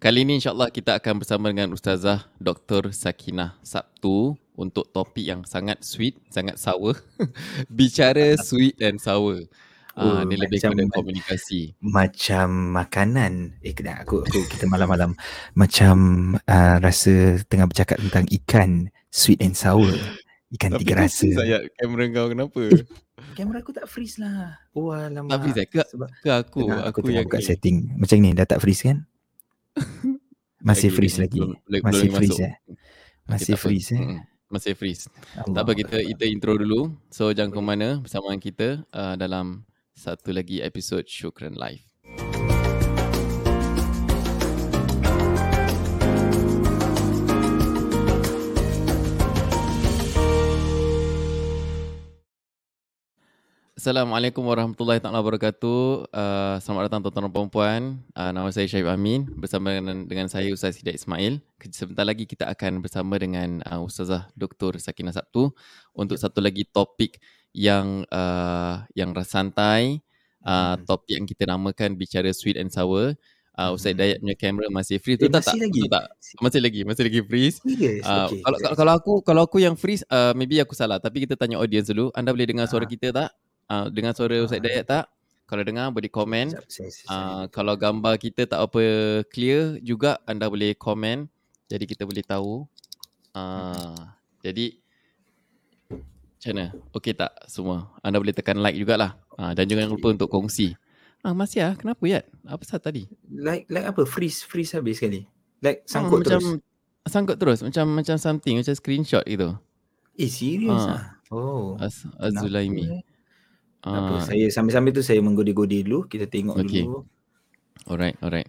Kali ini insyaAllah kita akan bersama dengan Ustazah Dr. Sakinah Sabtu untuk topik yang sangat sweet, sangat sour. Bicara sweet and sour. Ah, uh, ni lebih kepada komunikasi. Macam makanan. Eh, kena aku, aku kita malam-malam. Macam uh, rasa tengah bercakap tentang ikan sweet and sour. Ikan tiga rasa. Tapi saya kamera kau kenapa? Eh, kamera aku tak freeze lah. Oh alamak. Tak freeze eh? Ke, ke aku? Tengah, aku, aku yang buka setting. Macam ni dah tak freeze kan? Masih lagi, freeze lagi. lagi. Masih freeze masuk. eh. Masih okay, freeze eh. Masih freeze. Allah. Tak apa kita kita intro dulu. So jangan ke mana bersama kita uh, dalam satu lagi episod Shukran Live. Assalamualaikum warahmatullahi wabarakatuh. Uh, selamat datang tuan-tuan dan puan Uh, nama saya Syahib Amin bersama dengan, dengan saya Ustaz Sidat Ismail. Sebentar lagi kita akan bersama dengan uh, Ustazah Dr. Sakinah Sabtu untuk satu lagi topik yang uh, yang santai, uh, hmm. topik yang kita namakan bicara sweet and sour. Uh, Ustaz hmm. Dayat punya kamera masih freeze. Eh, masih tak, lagi? Tak, masih lagi, masih lagi freeze. Yes, uh, okay. kalau, kalau aku kalau aku yang freeze, uh, maybe aku salah. Tapi kita tanya audience dulu. Anda boleh dengar suara kita tak? Uh, dengar suara Ustaz uh, Dayat tak? Kalau dengar boleh komen. Uh, kalau gambar kita tak apa clear juga anda boleh komen. Jadi kita boleh tahu. Uh, jadi macam mana? Okey tak semua? Anda boleh tekan like jugalah. Uh, dan jangan lupa untuk kongsi. Ah masih ah kenapa ya? Apa sahaja tadi? Like like apa? Freeze freeze habis sekali. Like sangkut uh, macam, terus. Sangkut terus macam macam something macam screenshot gitu. Eh serius uh, ah? Oh. Az- Azulaimi. Kenapa? Uh, saya sambil-sambil tu saya menggodi-godi dulu. Kita tengok okay. dulu. Alright, alright.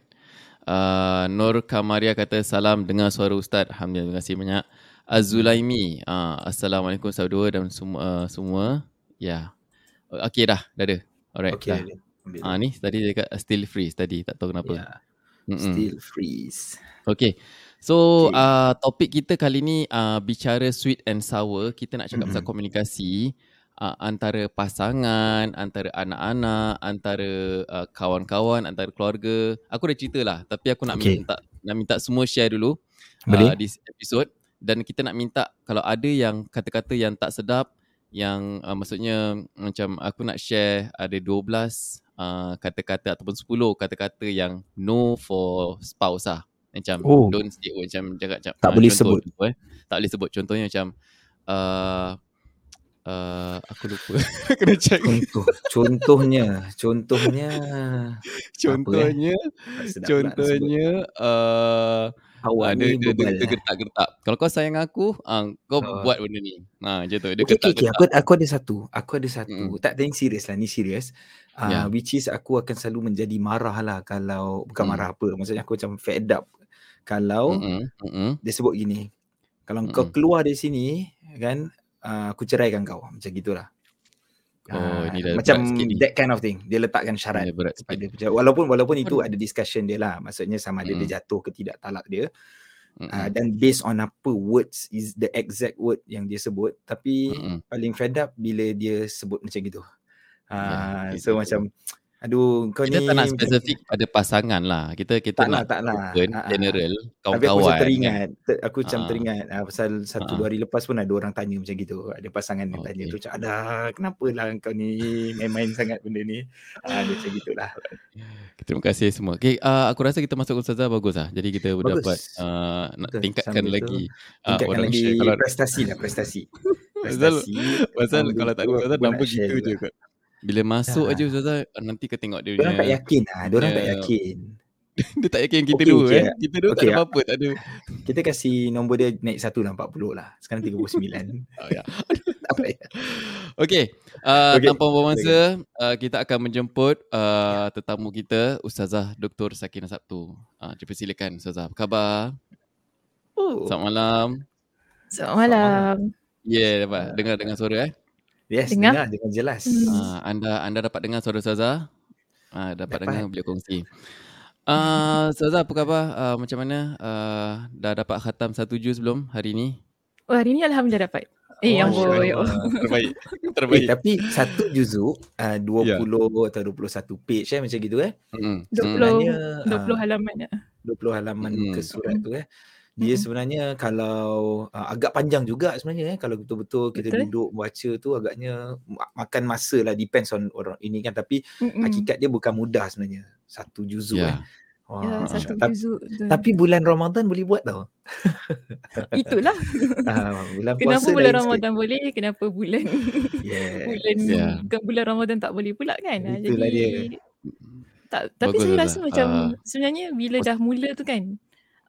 Uh, Nur Kamaria kata salam dengar suara Ustaz. Alhamdulillah, terima kasih banyak. Azulaimi, uh, Assalamualaikum saudara dan semua. Uh, semua. Ya. Yeah. Okay dah, dah ada. Alright. Okay. Dah. Ah uh, ni tadi dia kata still freeze tadi, tak tahu kenapa. Yeah. Still freeze. Okay. So okay. Uh, topik kita kali ni uh, bicara sweet and sour. Kita nak cakap mm-hmm. pasal komunikasi uh, antara pasangan, antara anak-anak, antara uh, kawan-kawan, antara keluarga. Aku dah cerita lah tapi aku nak okay. minta nak minta semua share dulu uh, di episod dan kita nak minta kalau ada yang kata-kata yang tak sedap yang uh, maksudnya macam aku nak share ada 12 uh, kata-kata ataupun 10 kata-kata yang no for spouse lah. Macam oh. don't say macam jaga macam tak uh, boleh sebut. Tu, eh. Tak boleh sebut contohnya macam uh, Uh, aku lupa kena check contoh contohnya contohnya contohnya contohnya uh, awak ada dia, dia, dia gertak-gertak kalau kau sayang aku uh, kau oh. buat benda ni ha macam tu dia okay, okay, okay. aku aku ada satu aku ada satu mm. tak yang serius lah ni serius uh, yeah. which is aku akan selalu menjadi marah lah kalau bukan mm. marah apa maksudnya aku macam fed up kalau mm-hmm. Mm-hmm. dia sebut gini kalau mm-hmm. kau keluar dari sini kan uh, aku ceraikan kau macam gitulah Oh, uh, ini dah macam that kind of thing. Dia letakkan syarat. Dia walaupun walaupun itu ada discussion dia lah. Maksudnya sama ada mm. dia jatuh ke tidak talak dia. Mm-hmm. Uh, dan based on apa words is the exact word yang dia sebut. Tapi mm-hmm. paling fed up bila dia sebut macam gitu. Uh, yeah, so macam Aduh, kau kita ni tak nak spesifik pada pasangan lah. Kita kita tak nak, tak nak. Open, uh, general, kawan-kawan. Tapi aku kan. teringat, kan? aku macam teringat uh, pasal satu dua hari lepas pun ada orang tanya macam gitu. Ada pasangan yang okay. tanya tu macam, ada kenapa lah kau ni main-main sangat benda ni. Uh, macam gitulah. Terima kasih semua. Okay, uh, aku rasa kita masuk Ustazah bagus lah. Jadi kita bagus. dapat uh, nak Betul. tingkatkan Sambil lagi. Uh, tingkatkan lagi kalau prestasi lah, prestasi. prestasi. Pasal, pasal kalau tak ada Ustazah, nampak gitu je kot. Bila masuk ha. aja Ustazah nanti kita tengok dia. Orang tak yakin ah. Dia orang tak yakin. dia tak yakin kita okay, dua okay. eh. Kita dua okay, tak ada apa-apa, tak ada. Kita kasih nombor dia naik satu lah 40 lah. Sekarang 39. oh ya. Okey. Uh, okay. Tanpa buang masa, uh, kita akan menjemput uh, tetamu kita Ustazah Dr. Sakinah Sabtu. Uh, dipersilakan Ustazah. Apa khabar? Oh. Selamat malam. Selamat malam. Ya, yeah, dapat dengar dengar suara eh. Yes, dengar, dengar dengan jelas. Hmm. Uh, anda anda dapat dengar suara Saza? Uh, dapat, dapat dengar boleh kongsi. Uh, Saza apa khabar? Uh, macam mana? Uh, dah dapat khatam satu juz belum hari ni? Oh, hari ni Alhamdulillah dapat. Eh, oh, yang boy. Terbaik. Terbaik. Eh, tapi satu juzu uh, 20 yeah. atau 21 page eh, macam gitu eh. Mm. 20, Sebenarnya, 20 uh, halaman ya. 20 halaman mm. ke surat tu eh. Dia mm. sebenarnya kalau uh, agak panjang juga sebenarnya eh kalau betul-betul kita Betul? duduk baca tu agaknya makan masa lah depends on orang ini kan tapi Mm-mm. hakikat dia bukan mudah sebenarnya. Satu juzuk yeah. eh. Wah, ya, satu Ta- juzuk. Tapi bulan Ramadan boleh buat tau. Itulah. uh, bulan kenapa bulan Ramadan sikit. boleh, kenapa bulan yes. bulan yeah. bulan Ramadan tak boleh pula kan? Itulah Jadi, dia. Tak, tapi Bagus saya rasa lah. macam uh, sebenarnya bila dah mula tu kan,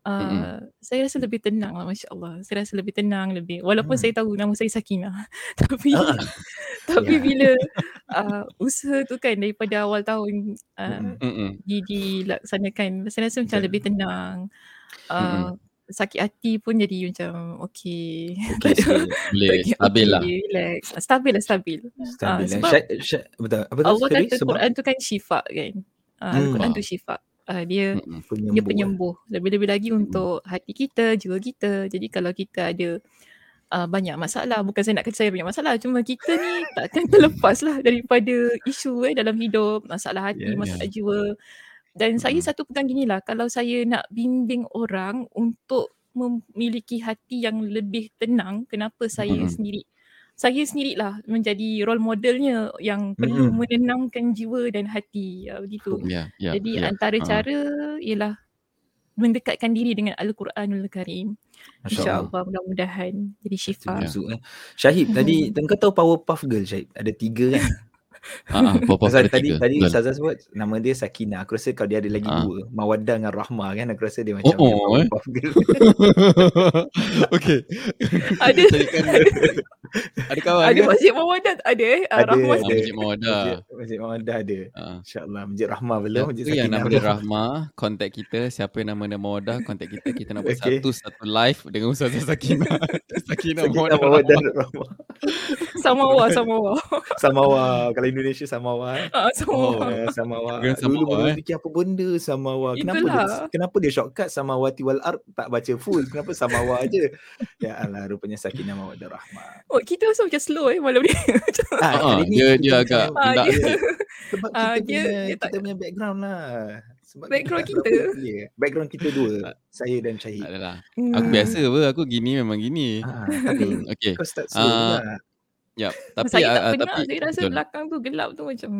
Uh, mm-hmm. saya rasa lebih tenang lah Masya Allah Saya rasa lebih tenang lebih Walaupun mm. saya tahu nama saya Sakinah Tapi uh, Tapi yeah. bila uh, Usaha tu kan daripada awal tahun uh, mm-hmm. di, Dilaksanakan Saya rasa macam yeah. lebih tenang uh, mm-hmm. Sakit hati pun jadi macam Okay, okay Boleh stabil lah relax. Stabil lah stabil, stabil uh, Sebab betul. Apa Allah kata sebab? Quran tu kan syifa kan uh, mm. Quran tu syifa uh, dia penyembuh. dia penyembuh lebih-lebih lagi hmm. untuk hati kita jiwa kita jadi kalau kita ada uh, banyak masalah bukan saya nak kata saya banyak masalah cuma kita ni takkan terlepas lah daripada isu eh dalam hidup masalah hati yeah, masalah yeah. jiwa dan hmm. saya satu pegang gini lah kalau saya nak bimbing orang untuk memiliki hati yang lebih tenang kenapa saya hmm. sendiri saya sendirilah menjadi role modelnya yang perlu mm-hmm. menenangkan jiwa dan hati ya, begitu. Yeah, yeah, Jadi yeah. antara uh. cara ialah mendekatkan diri dengan Al-Quranul Karim. InsyaAllah mudah-mudahan jadi syifa. Yeah. Syahid tadi kau tahu Powerpuff Girl Syahid? Ada tiga kan? Ah, Pasal tadi tiga. tadi Ustazah sebut nama dia Sakina. Aku rasa kalau dia ada lagi ha. dua, Mawaddah dengan Rahmah kan aku rasa dia macam oh, oh, eh? Okey. ada ada kawan ada Masjid Mawaddah ada eh ada, Rahmah ada. Masjid Mawaddah. Masjid Mawaddah ada. Ha. Insya-Allah Masjid Rahmah belum, Masjid Sakina. Yang nama dia Rahmah, kontak kita siapa yang nama dia Mawaddah, kontak kita kita nak buat okay. satu satu live dengan Ustazah Sakina. Sakina Mawaddah Rahmah. Samawa, Samawa. Samawa. Kalau Indonesia Samawa eh. Ah, Samawa. Oh, ya, Samawa. Dulu baru eh. fikir apa benda Samawa. Kenapa dia, kenapa dia shortcut Samawati wal ard tak baca full? Kenapa Samawa aja? ya Allah, rupanya Sakinah Mawaddah Rahmah. Oh, kita rasa macam slow eh malam ni. ah, uh, dia dia agak ah, dia, sebab kita, uh, dia, punya, dia kita punya background lah. Sebab background kita. kita. Yeah. Background kita dua. saya dan Syahid. Adalah. Hmm. Aku biasa apa, aku gini memang gini. Ah, tapi okay. kau start slow uh, juga. Ya, tapi saya tak uh, pernah tapi, saya rasa betul. belakang tu gelap tu macam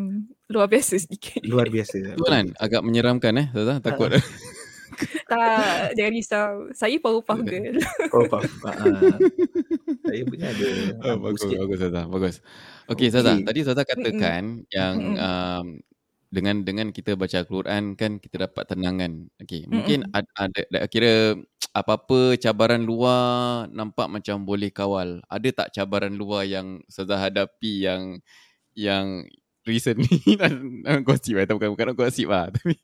luar biasa sedikit. Luar biasa. Betul kan? Agak menyeramkan eh, Zaza, takut. Uh. tak, jangan risau. Saya power puff girl. Power puff. Uh, saya punya ada. Oh, bagus, bagus Zaza, bagus. Okey, okay. Zaza, tadi Zaza katakan mm-hmm. yang um, dengan dengan kita baca Al-Quran kan kita dapat tenangan. Okey, mungkin ada, ada, ada kira apa-apa cabaran luar nampak macam boleh kawal. Ada tak cabaran luar yang Ustazah hadapi yang yang recent ni nak gosip lah. Bukan, bukan nak gosip lah. Tapi,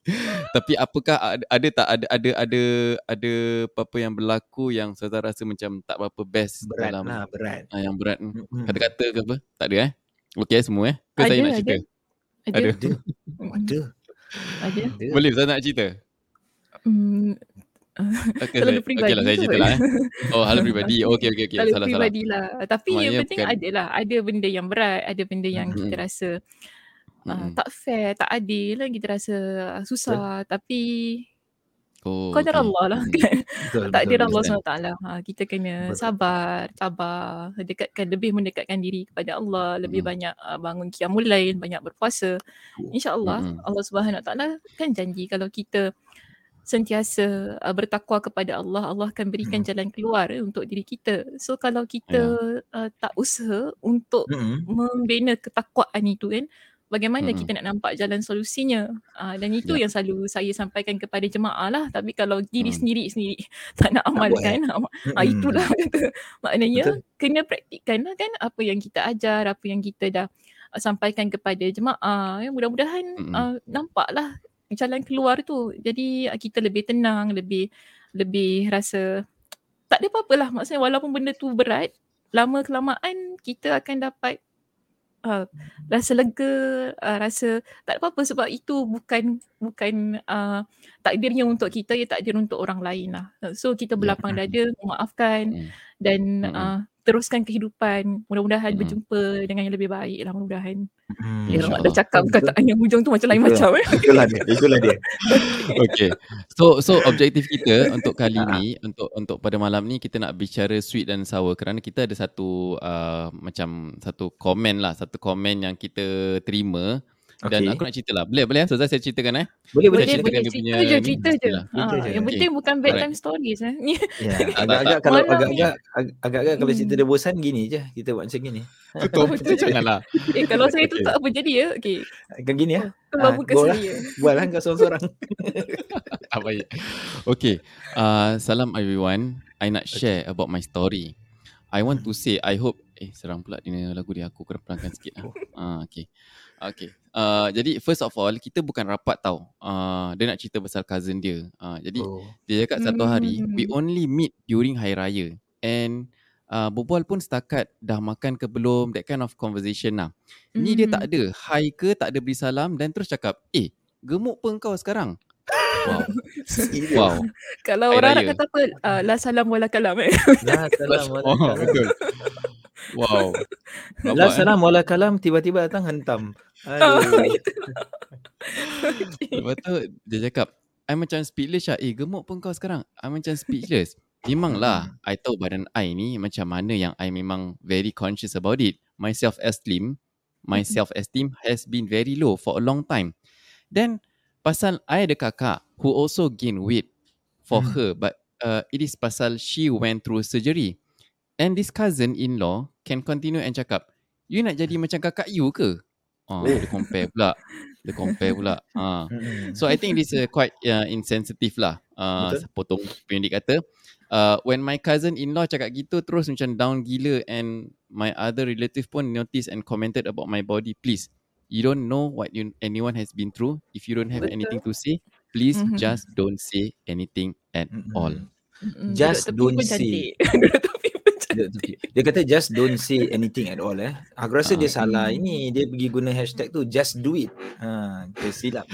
tapi apakah ada, ada tak ada ada ada ada apa-apa yang berlaku yang Ustazah rasa macam tak apa-apa best berat dalam lah, berat. Ah, yang berat. Mm-hmm. Kata-kata ke apa? Tak ada eh? Okey semua eh? Ke ada, saya nak cerita? Ada. Ada. Ada. ada. ada. Boleh Ustazah nak cerita? Hmm, Okay, terlalu peribadi. Okeylah saya cerita lah. Eh. Oh, hal peribadi. Okey, okey, okey. Terlalu salah, peribadi lah. Tapi oh, yang penting bukan. ada lah. Ada benda yang berat. Ada benda yang mm-hmm. kita rasa uh, mm-hmm. tak fair, tak adil lah. Kita rasa susah. Betul. Tapi Oh, Qadar okay. Allah lah kan. Takdir Allah SWT. Ha, kita kena betul. sabar, sabar. Dekatkan, lebih mendekatkan diri kepada Allah. Lebih hmm. banyak uh, bangun qiyamul lain, banyak berpuasa. InsyaAllah hmm. Allah SWT kan janji kalau kita sentiasa uh, bertakwa kepada Allah, Allah akan berikan hmm. jalan keluar eh, untuk diri kita. So kalau kita yeah. uh, tak usaha untuk hmm. membina ketakwaan itu kan, bagaimana hmm. kita nak nampak jalan solusinya? Uh, dan itu yeah. yang selalu saya sampaikan kepada jemaah lah. Tapi kalau diri hmm. sendiri sendiri tak nak amalkan, tak uh, uh, itulah kata. Maknanya Betul. kena praktikkan lah kan apa yang kita ajar, apa yang kita dah uh, sampaikan kepada jemaah. Ya, mudah-mudahan hmm. uh, nampaklah jalan keluar tu. Jadi uh, kita lebih tenang, lebih lebih rasa tak ada apa-apa lah. Maksudnya walaupun benda tu berat, lama kelamaan kita akan dapat uh, rasa lega, uh, rasa tak ada apa-apa sebab itu bukan bukan uh, takdirnya untuk kita, ya takdir untuk orang lain lah. So kita ya, berlapang dada, memaafkan hmm. dan uh, teruskan kehidupan. Mudah-mudahan hmm. berjumpa dengan yang lebih baik lah mudah-mudahan. Hmm, ya, ada cakap perkataan yang hujung tu macam lain itulah, macam. Eh. Itulah dia. Itulah dia. okay. So so objektif kita untuk kali ni, untuk untuk pada malam ni kita nak bicara sweet dan sour kerana kita ada satu uh, macam satu komen lah, satu komen yang kita terima dan okay. aku nak cerita lah. Boleh, boleh? So, saya ceritakan eh. Boleh, boleh. Boleh, boleh. Cerita je, cerita je. Ha, yang penting bukan bedtime stories eh. Yeah. Agak-agak kalau agak-agak agak-agak kalau cerita dia bosan gini je. Kita buat macam gini. Betul, betul janganlah. Eh, kalau saya tu tak apa jadi ya. Okey. Kan gini ya. Kalau buka sendiri ya. Buat lah kau seorang-seorang. Ah, baik. Okay. Uh, salam everyone. I nak share about my story. I want to say, I hope, eh serang pula dia lagu dia. Aku kena pelangkan sikit. Lah. Uh, okay. Okay. Uh, jadi first of all kita bukan rapat tau. Uh, dia nak cerita pasal cousin dia. Uh, jadi oh. dia cakap satu hari we hmm. only meet during hari raya and uh, berbual pun setakat dah makan ke belum that kind of conversation lah. Mm. Ni dia tak hmm. ada hi ke tak ada beri salam dan terus cakap eh gemuk pun kau sekarang. Wow. wow. Kalau orang nak kata apa uh, la salam wala kalam eh. La salam wala kalam. Oh, betul. Wow. La salam wala kalam tiba-tiba datang hentam. Aduh. Oh, Lepas tu dia cakap, I macam speechless lah. Eh gemuk pun kau sekarang. I macam speechless. Memanglah, I tahu badan I ni macam mana yang I memang very conscious about it. My self-esteem, my self-esteem has been very low for a long time. Then, pasal I ada kakak who also gain weight for hmm. her. But uh, it is pasal she went through surgery. And this cousin-in-law can continue and cakap, you nak jadi macam kakak you ke? Ah, dia compare pula. Dia compare pula. Ah. So I think this is uh, quite uh, insensitive lah. Uh, potong pendek kata. Uh, when my cousin-in-law cakap gitu terus macam down gila and my other relative pun notice and commented about my body. Please, you don't know what you, anyone has been through. If you don't have Betul. anything to say, please mm-hmm. just don't say anything at mm-hmm. all. Mm-hmm. Just don't say. dia kata just don't say anything at all eh. Aku rasa uh, dia salah hmm. ini dia pergi guna hashtag tu just do it. Ha dia silap.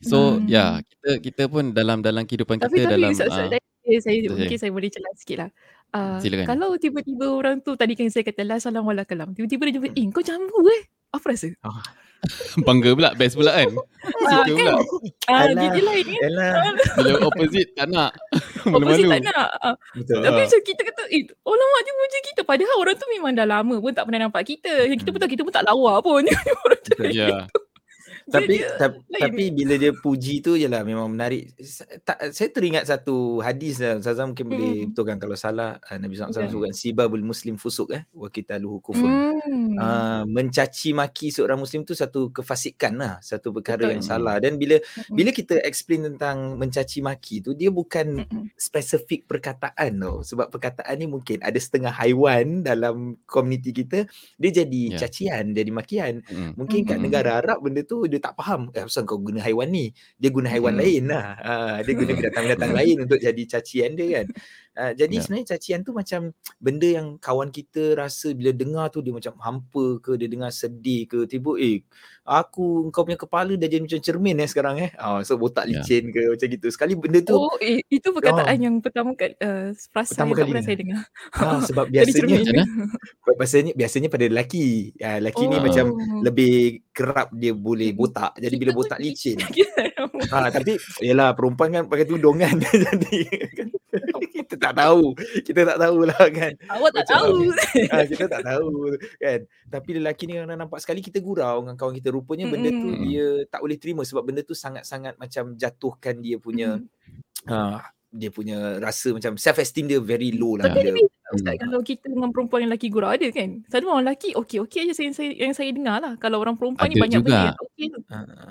So hmm. ya yeah, kita kita pun dalam dalam kehidupan tapi, kita tapi, dalam tapi, uh, saya, saya mungkin saya boleh celah sikitlah. Uh, kalau tiba-tiba orang tu tadi kan saya kata la salam wala kalam. Tiba-tiba dia jumpa, "Eh, kau jambu eh." Apa rasa? Oh. Bangga pula Best pula kan? Ah, Suka pula. Ah, Jadi lain kan Bila opposite tak nak Opposite tak nak ah. Betul Tapi macam kita kata Eh oh lama je macam kita Padahal orang tu memang dah lama pun Tak pernah nampak kita. Yang kita pun tak Kita pun tak lawa pun. Ya tapi ta- tapi bila dia puji tu je lah memang menarik. Ta- saya teringat satu hadis lah. Ustazah mungkin boleh mm. betulkan kalau salah. Uh, Nabi SAW yeah. sebutkan Sibabul Muslim Fusuk eh. Wa kita luhu kufur. Mm. Uh, mencaci maki seorang Muslim tu satu kefasikan lah. Satu perkara Betul. yang salah. Dan bila mm. bila kita explain tentang mencaci maki tu dia bukan mm. spesifik perkataan tau. Sebab perkataan ni mungkin ada setengah haiwan dalam komuniti kita. Dia jadi yeah. cacian, jadi makian. Mm. Mungkin mm. kat negara Arab benda tu dia tak faham eh asal kau guna haiwan ni? Dia guna haiwan hmm. lain lah. Uh, dia guna binatang-binatang lain untuk jadi cacian dia kan uh, jadi yeah. sebenarnya cacian tu macam benda yang kawan kita rasa bila dengar tu dia macam hampa ke dia dengar sedih ke tiba eh aku kau punya kepala dah jadi macam cermin eh sekarang eh. Uh, so botak yeah. licin ke macam gitu. Sekali benda tu oh eh, itu perkataan uh, yang pertama kali uh, frasa pertama yang kali pernah saya dengar. Uh, sebab biasanya biasanya biasanya pada lelaki. Uh, lelaki oh. ni macam lebih kerap dia boleh botak. Jadi bila botak licin. ha, tapi yalah perempuan kan pakai tudung kan. Jadi kan kita tak tahu kita tak tahulah kan awak tak tahu ha, kita tak tahu kan tapi lelaki ni kalau nampak sekali kita gurau dengan kawan kita rupanya benda tu dia tak boleh terima sebab benda tu sangat-sangat macam jatuhkan dia punya uh, dia punya rasa macam self esteem dia very low lah. Tapi dia, Ustaz, hmm. kalau kita dengan perempuan yang lelaki gurau ada kan? Selalu orang lelaki okey okey aja yang saya yang saya dengar lah. Kalau orang perempuan ada ni banyak benda okey.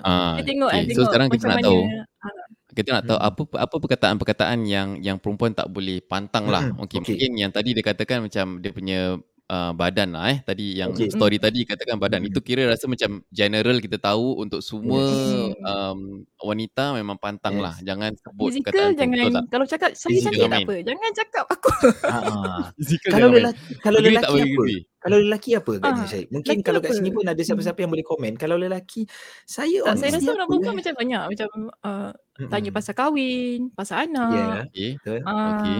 Ah, kita tengok okay. eh, tengok so sekarang kita nak tahu. Ah. Kita nak tahu apa apa perkataan-perkataan yang yang perempuan tak boleh pantang lah. Hmm. Okay. okay. Mungkin yang tadi dia katakan macam dia punya uh, badan lah eh tadi yang okay. story tadi katakan badan hmm. itu kira rasa macam general kita tahu untuk semua yes. um, wanita memang pantang yes. lah jangan sebut Physical perkataan jangan betul tak? kalau cakap saya cantik tak apa jangan cakap aku ah, kalau lelaki kalau lelaki apa Kalau lelaki apa agaknya ah, Syed? Mungkin kalau kat sini pun ada siapa-siapa yang boleh komen. Kalau lelaki, saya tak, Saya rasa orang perempuan macam banyak. Macam uh, tanya pasal kahwin, pasal anak. Ya, yeah. okay. betul. Uh, okay.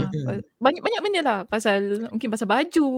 Banyak-banyak benda lah. Pasal, mungkin pasal baju.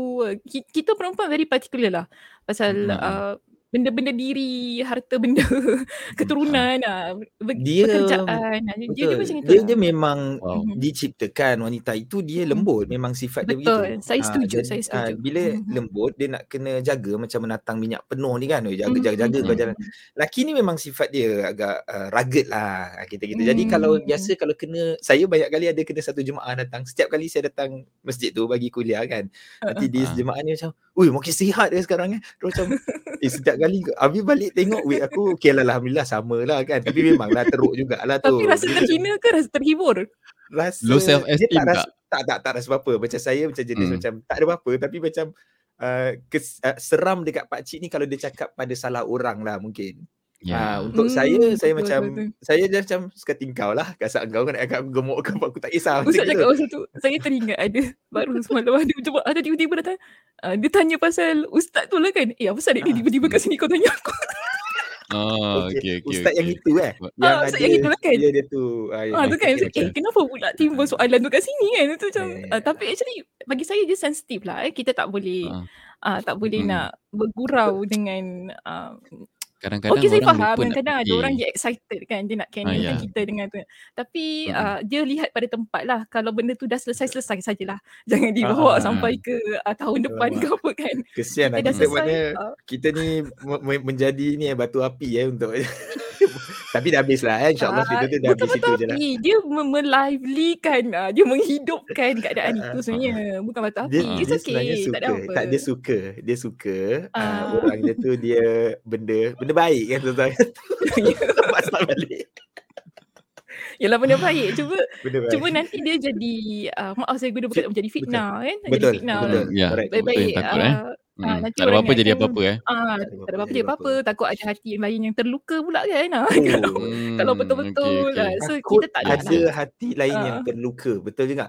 Kita perempuan very particular lah. Pasal mm-hmm. uh, benda-benda diri, harta benda, keturunan, ah, dia, pekerjaan. Ah, dia, dia macam itu. Dia, lah. dia memang wow. Mhm. diciptakan wanita itu dia mhm. lembut. Memang sifat betul. dia begitu. Betul. Saya setuju. Ha, saya setuju. Ha, bila mm-hmm. lembut, dia nak kena jaga macam menatang minyak penuh ni kan. Jaga-jaga mm-hmm. kau jalan. Laki ni memang sifat dia agak uh, rugged lah. Kita-kita. Mm-hmm. Jadi kalau biasa kalau kena, saya banyak kali ada kena satu jemaah datang. Setiap kali saya datang masjid tu bagi kuliah kan. Nanti uh-huh. di jemaah ni macam, Ui makin sihat dia sekarang eh. Terus macam, eh setiap kali Abi balik tengok wait aku okay lah alhamdulillah sama lah kan. Tapi memanglah teruk jugalah tu. Tapi rasa terhina ke rasa terhibur? Rasa low self esteem tak, tak? tak tak, tak rasa apa-apa. Macam saya macam jenis hmm. macam tak ada apa-apa tapi macam uh, kes, uh, seram dekat pak cik ni kalau dia cakap pada salah orang lah mungkin Yeah. Ha, untuk hmm, saya saya betul, macam betul. saya dia macam suka tingkau lah kasar kau kan agak gemuk ke aku tak kisah macam cakap oh, satu saya teringat ada baru semalam ada cuba ada tiba-tiba datang uh, dia tanya pasal ustaz tu lah kan eh apa pasal dia tiba-tiba kat sini kau tanya aku Oh, okay, okay, Ustaz okay. yang itu eh. Yang ah, Ustaz yang itu lah kan. Dia, dia tu. Ah, ah tu kan. Okay, eh, kenapa pula timbul soalan tu kat sini kan. Itu macam. Yeah. Uh, tapi actually bagi saya dia sensitif lah. Eh. Kita tak boleh. Uh. Uh, tak boleh hmm. nak bergurau dengan uh, Kadang-kadang okay, saya faham kadang-kadang ada orang dia excited kan dia nak canyon ah, yeah. kita dengan tu. Tapi hmm. uh, dia lihat pada tempat lah kalau benda tu dah selesai-selesai sajalah. Jangan dibawa ah. sampai ke uh, tahun depan ke apa kan. Kesian lah kita mana uh. kita ni menjadi ni eh, batu api ya eh, untuk Tapi dah habis lah eh. InsyaAllah kita tu dah habis itu je lah. Dia melivelykan, uh, dia menghidupkan keadaan itu sebenarnya. Bukan batu api. Dia, It's okay. Dia suka. Tak ada apa. Tak, dia suka. Dia suka. Uh. Uh, orang dia tu dia benda benda baik kan tuan-tuan. Tak balik. Yalah benda baik cuba benda baik. cuba nanti dia jadi uh, maaf saya guna bukan menjadi fitnah betul. kan betul. jadi fitnah betul. Ya, baik-baik takut, uh, eh. Hmm. nanti tak ada apa-apa jadi apa-apa eh. Ah, tak ada apa-apa jadi apa-apa. Takut ada hati yang lain yang terluka pula kan. Oh. kalau, hmm. kalau betul-betul okay, okay. Lah. So Takut kita tak ada lah. hati lain uh. yang terluka. Betul juga.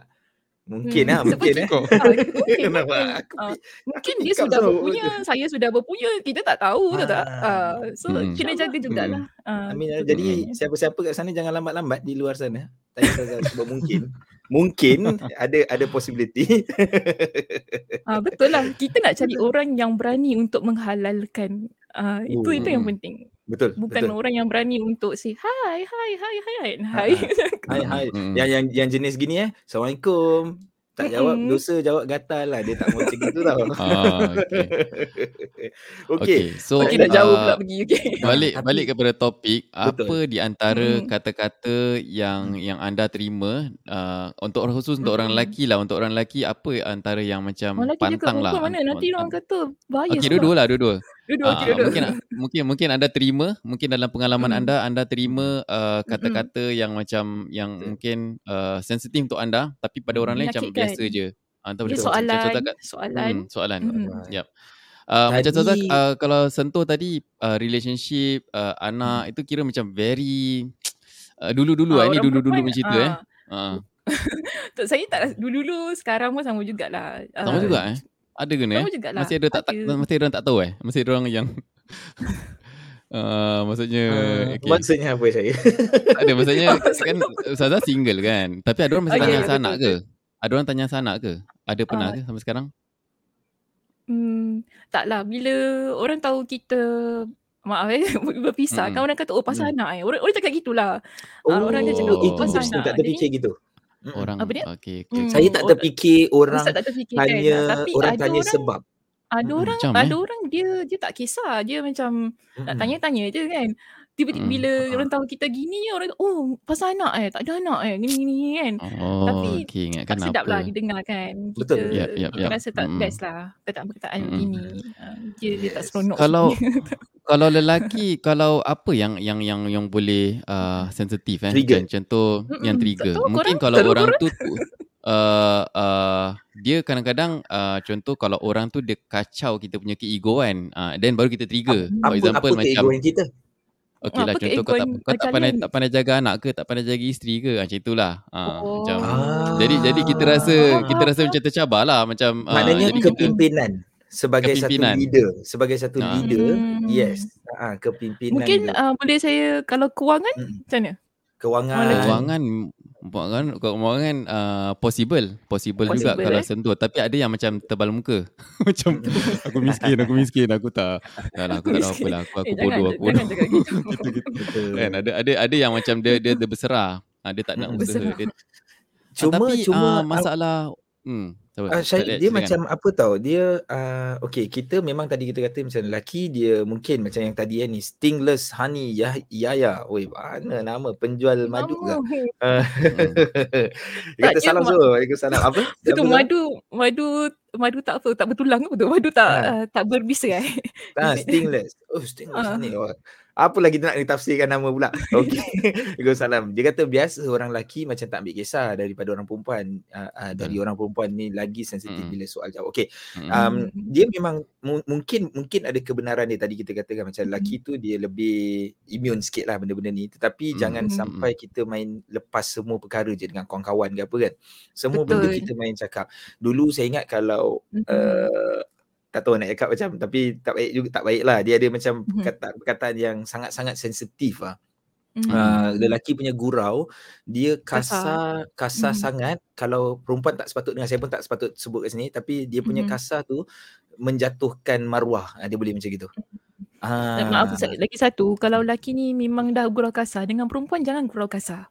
Mungkin hmm. lah, mungkin eh. Ah, mungkin dia sudah berpunya, saya sudah berpunya, kita tak tahu ah. tak. Uh, so hmm. kena jaga jugalah. Hmm. Uh, Amin. Jadi siapa-siapa kat sana jangan lambat-lambat di luar sana. Tanya sebab mungkin mungkin ada ada possibility. Ah betul lah. Kita nak cari orang yang berani untuk menghalalkan. Ah uh, itu itu yang penting. Betul. Bukan betul. orang yang berani untuk say hi hi hi hi hi. Hi hi. hi. Yang yang yang jenis gini eh. Assalamualaikum tak jawab mm-hmm. dosa jawab gatal lah dia tak mau macam gitu tau. Ah, okay. okay. okay. So okay, nak jauh pula pergi okay. Balik balik kepada topik Betul. apa di antara mm. kata-kata yang yang anda terima uh, untuk orang khusus untuk mm. orang lelaki lah untuk orang lelaki apa antara yang macam oh, pantang lah. Mana nanti orang kata bias. Okay, dua-dua lah dua-dua. Dua-dua, uh, dua-dua. Mungkin mungkin mungkin anda terima mungkin dalam pengalaman mm. anda anda terima uh, kata-kata mm. yang macam yang mungkin uh, sensitif untuk anda tapi pada orang lain macam biasa je. Ah, uh, soalan, macam soalan. Hmm, soalan. Mm. Yep. Uh, macam contoh uh, kalau sentuh tadi uh, relationship uh, anak mm. itu kira macam very uh, dulu-dulu uh, ini dulu-dulu macam itu uh, eh. Uh. saya tak dulu-dulu sekarang pun sama jugalah. Uh, sama juga eh. Ada ni eh? Masih ada tak, tak masih ada orang tak tahu eh? Masih ada orang yang Uh, maksudnya uh, okay. Maksudnya apa saya? tak ada maksudnya kan Ustazah single kan Tapi ada orang masih okay, tanya sanak betul. ke? Ada orang tanya sanak ke? Ada pernah uh, ke sampai sekarang? Hmm, taklah bila orang tahu kita Maaf eh Berpisah hmm. kan orang kata Oh pasal hmm. anak eh Orang, orang cakap gitulah oh, uh, Orang dia cakap oh, Itu pasal anak tak terfikir gitu Orang Apa dia? Okay, okay. Hmm. Saya tak terfikir orang tak terfikir tanya kan, tapi orang tanya orang, sebab. Ada orang macam, ada eh? orang dia dia tak kisah. Dia macam hmm. nak tanya-tanya je kan. Tiba-tiba hmm. bila orang tahu kita gini orang oh pasal anak eh tak ada anak eh gini gini kan. Oh, Tapi okay, tak sedap lah didengar kan. Kita Betul. Yep, yep, yep. rasa tak hmm. best lah perkataan-perkataan hmm. gini. Uh, dia, dia tak seronok. Kalau kalau lelaki kalau apa yang yang yang yang boleh uh, sensitif eh trigger. contoh Mm-mm. yang trigger Betul, mungkin kalau orang tu uh, uh, dia kadang-kadang uh, contoh kalau orang tu dia kacau kita punya keegoan uh, then baru kita trigger for example apa macam kita Okey lah contoh kau tak, kau tak pandai tak pandai jaga anak ke tak pandai jaga isteri ke macam itulah ha, oh. macam ah. jadi jadi kita rasa kita rasa macam tercabar lah macam maknanya uh, kepimpinan sebagai satu leader, sebagai satu uh. leader, hmm. yes, uh, kepimpinan. Mungkin uh, boleh saya kalau kewangan hmm. macam mana? Kewangan. Kewangan kewangan kewangan uh, possible. possible, possible juga eh? kalau sentuh tapi ada yang macam tebal muka. macam aku miskin, aku miskin, aku tak. Tak lah, aku tak tahu apalah. Aku aku eh, bodoh, aku bodoh. gitu, gitu. Kan ada ada ada yang macam dia dia, dia berserah. Ha, dia tak nak usaha. Dia, cuma tapi, cuma uh, masalah hmm Uh, Syahid, dia macam apa tau dia uh, okay kita memang tadi kita kata macam lelaki dia mungkin macam yang tadi ya ni stingless honey ya ya oi mana nama penjual madu ke uh, kita salam so salam. Apa? Itu madu madu madu tak apa tak bertulang madu tak ha. uh, tak berbisa eh. Ah stingless. Oh stingless uh. honey oh apa lagi nak ditafsirkan nama pula? Okey. Salam. Dia kata biasa orang lelaki macam tak ambil kisah daripada orang perempuan. Uh, uh, dari orang perempuan ni lagi sensitif hmm. bila soal jawab. Okey. Um, dia memang mu- mungkin mungkin ada kebenaran dia. Tadi kita katakan macam lelaki tu dia lebih immune sikit lah benda-benda ni. Tetapi hmm. jangan sampai kita main lepas semua perkara je dengan kawan-kawan ke apa kan. Semua Betul. benda kita main cakap. Dulu saya ingat kalau hmm. uh, tak tahu nak cakap macam tapi tak baik juga tak baik lah dia ada macam mm-hmm. perkataan, perkataan yang sangat-sangat sensitif lah. Mm-hmm. uh, lelaki punya gurau dia kasar kasar, kasar mm-hmm. sangat. Kalau perempuan tak sepatut dengan saya pun tak sepatut sebut kat sini tapi dia punya mm-hmm. kasar tu menjatuhkan maruah uh, dia boleh macam gitu. Uh, maaf lagi satu. Kalau lelaki ni memang dah gurau kasar dengan perempuan jangan gurau kasar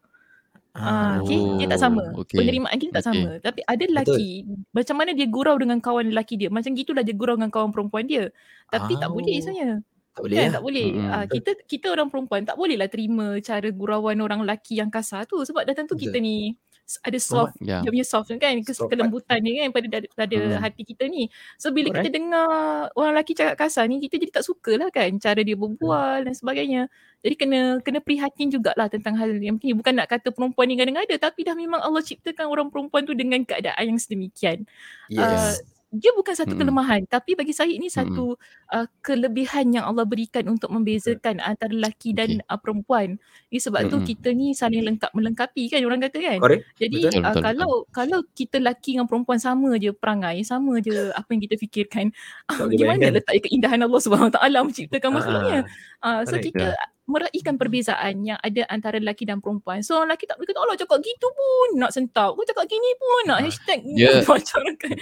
Ah, okay. Oh, dia tak sama. Okay. Penerimaan kita tak okay. sama. Tapi ada lelaki, Betul. macam mana dia gurau dengan kawan lelaki dia. Macam gitulah dia gurau dengan kawan perempuan dia. Tapi oh. tak boleh saya. Tak boleh kan? ya? Tak boleh. Hmm. Ah, kita kita orang perempuan tak bolehlah terima cara gurauan orang lelaki yang kasar tu. Sebab dah tentu kita ni ada soft yeah. dia punya soft kan soft kelembutan ni kan pada pada hmm. hati kita ni so bila Alright. kita dengar orang lelaki cakap kasar ni kita jadi tak suka lah kan cara dia berbual hmm. dan sebagainya jadi kena kena prihatin jugalah tentang hal yang mungkin bukan nak kata perempuan ni kadang ada tapi dah memang Allah ciptakan orang perempuan tu dengan keadaan yang sedemikian yes. uh, dia bukan satu hmm. kelemahan tapi bagi saya ini satu hmm. uh, kelebihan yang Allah berikan untuk membezakan antara lelaki dan okay. uh, perempuan. Ini sebab hmm. tu kita ni saling lengkap melengkapi kan orang kata kan. Correct. Jadi betul, uh, betul, kalau betul. kalau kita lelaki dengan perempuan sama je perangai, sama je apa yang kita fikirkan, uh, gimana letak keindahan Allah Subhanahu taala menciptakan makhluknya. Uh, so kita yeah meraihkan perbezaan yang ada antara lelaki dan perempuan. So lelaki tak boleh kata Allah cakap gitu pun nak sentak. Kau cakap gini pun nak ah, hashtag yeah. macam kan.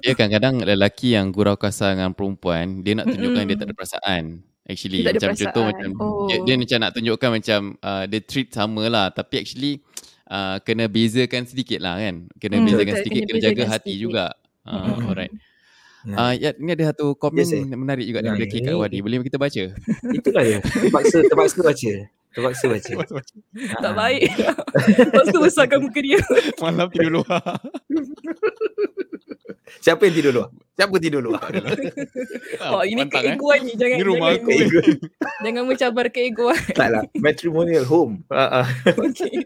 Ya kadang-kadang lelaki yang gurau kasar dengan perempuan dia nak tunjukkan dia tak ada perasaan. Actually macam perasaan. contoh macam oh. dia, dia macam nak tunjukkan macam uh, dia treat sama lah tapi actually uh, kena bezakan sedikit lah kan. Kena mm, bezakan betul, sedikit, kena, kena jaga hati sedikit. juga. Uh, mm-hmm. Alright. Ah uh, ya ni ada satu komen yes, menarik juga ya, daripada Kak Wadi. Boleh kita baca? Itulah dia. Terpaksa terpaksa baca. Terpaksa baca. tak baik. Lepas tu besarkan muka dia. Malam tidur luar. Siapa yang tidur luar? Siapa tidur luar? oh, ini Mantap, keegoan eh? ni. Jangan, ini rumah jangan, aku. jangan mencabar keegoan. Taklah. Matrimonial home. Uh-uh. Okay.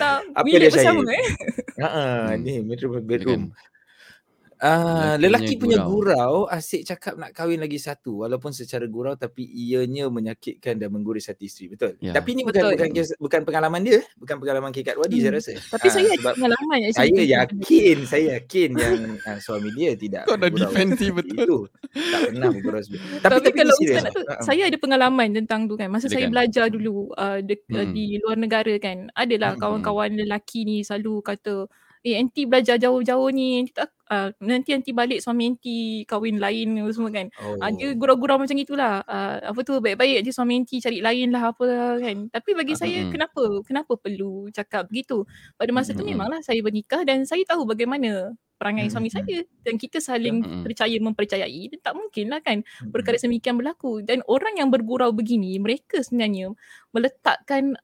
Tak, Apa bilik bersama eh. Uh-uh, hmm. Ni matrimonial bedroom. Uh, lelaki punya gurau. gurau asyik cakap nak kahwin lagi satu walaupun secara gurau tapi ianya menyakitkan dan mengguris hati isteri betul ya. tapi ini bukan, bukan bukan pengalaman dia bukan pengalaman Kikat Wadi hmm. saya rasa tapi uh, saya ada pengalaman saya yakin saya yakin yang uh, suami dia tidak kau dah defensive betul itu. tak pernah bergurau tapi, tapi, tapi kalau ustaz tu, uh, saya ada pengalaman tentang tu kan masa Dekan. saya belajar dulu uh, de- hmm. di luar negara kan adalah hmm. kawan-kawan lelaki ni selalu kata eh anti belajar jauh-jauh ni nanti, uh, nanti nanti balik suami anti kahwin lain semua kan oh. uh, dia gurau-gurau macam itulah uh, apa tu baik-baik je suami anti cari lain lah apa lah, kan tapi bagi uh-huh. saya kenapa kenapa perlu cakap begitu pada masa uh-huh. tu memanglah saya bernikah dan saya tahu bagaimana perangai uh-huh. suami saya dan kita saling uh-huh. percaya mempercayai dan tak mungkin lah kan perkara semikian berlaku dan orang yang bergurau begini mereka sebenarnya meletakkan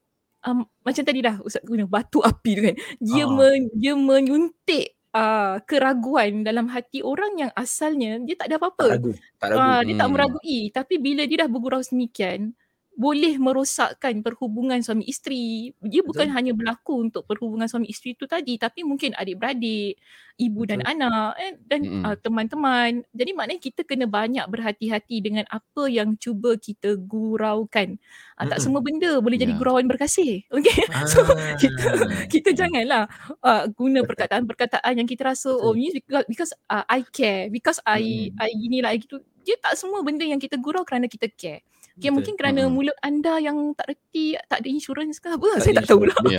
um, macam tadi dah Ustaz guna batu api tu kan. Dia uh. men, dia menyuntik uh, keraguan dalam hati orang yang asalnya dia tak ada apa-apa. Tak ragu. Tak ragu. Uh, dia hmm. tak meragui. Tapi bila dia dah bergurau semikian, boleh merosakkan perhubungan suami isteri. Dia bukan Betul. hanya berlaku untuk perhubungan suami isteri itu tadi tapi mungkin adik-beradik, ibu Betul. dan anak eh, dan mm-hmm. uh, teman-teman. Jadi maknanya kita kena banyak berhati-hati dengan apa yang cuba kita guraukan. Uh, tak semua benda boleh jadi yeah. gurauan berkasih. Okay. Ah. So kita kita janganlah uh, guna perkataan-perkataan yang kita rasa oh ni because, because uh, I care, because I mm. I gini lah gitu. Dia tak semua benda yang kita gurau kerana kita care. Okay, mungkin kerana hmm. mulut anda yang tak reti, tak ada insurans ke apa, tak saya tak tahu lah.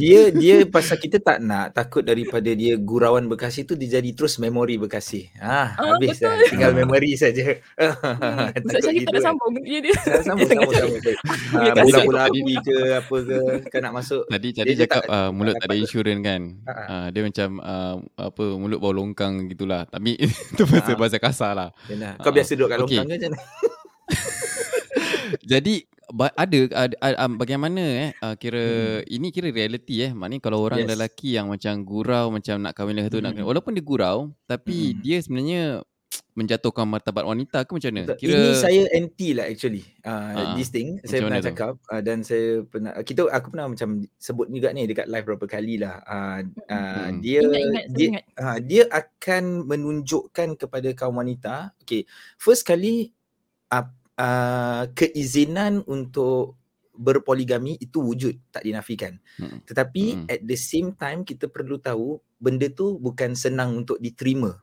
dia dia pasal kita tak nak takut daripada dia gurauan Bekasi tu dia jadi terus memori Bekasi. Ah, ah habis dah. Tinggal memori saja. Hmm. Ustaz Syahid tak nak sambung dia dia. Sambung sambung sambung. Ah, bola-bola api ke apa ke kan nak masuk. Tadi tadi cakap uh, mulut tak ada insurans kan. Uh, dia macam uh, apa mulut bau longkang gitulah. Tapi itu bahasa bahasa kasar lah. Kau biasa duduk kat longkang ke macam mana? Jadi ada, ada, ada bagaimana eh uh, kira hmm. ini kira reality eh maknanya kalau orang yes. lelaki yang macam gurau macam nak kahwin lagi tu hmm. nak kahwin, walaupun dia gurau tapi hmm. dia sebenarnya menjatuhkan martabat wanita ke macam mana? Kira ini saya anti lah actually. Uh, uh, this thing saya pernah cakap uh, dan saya pernah kita aku pernah macam sebut juga ni dekat live berapa kali lah. Uh, uh, hmm. dia ingat, ingat, dia uh, dia akan menunjukkan kepada kaum wanita. Okay, first kali uh, uh, keizinan untuk berpoligami itu wujud tak dinafikan hmm. tetapi hmm. at the same time kita perlu tahu benda tu bukan senang untuk diterima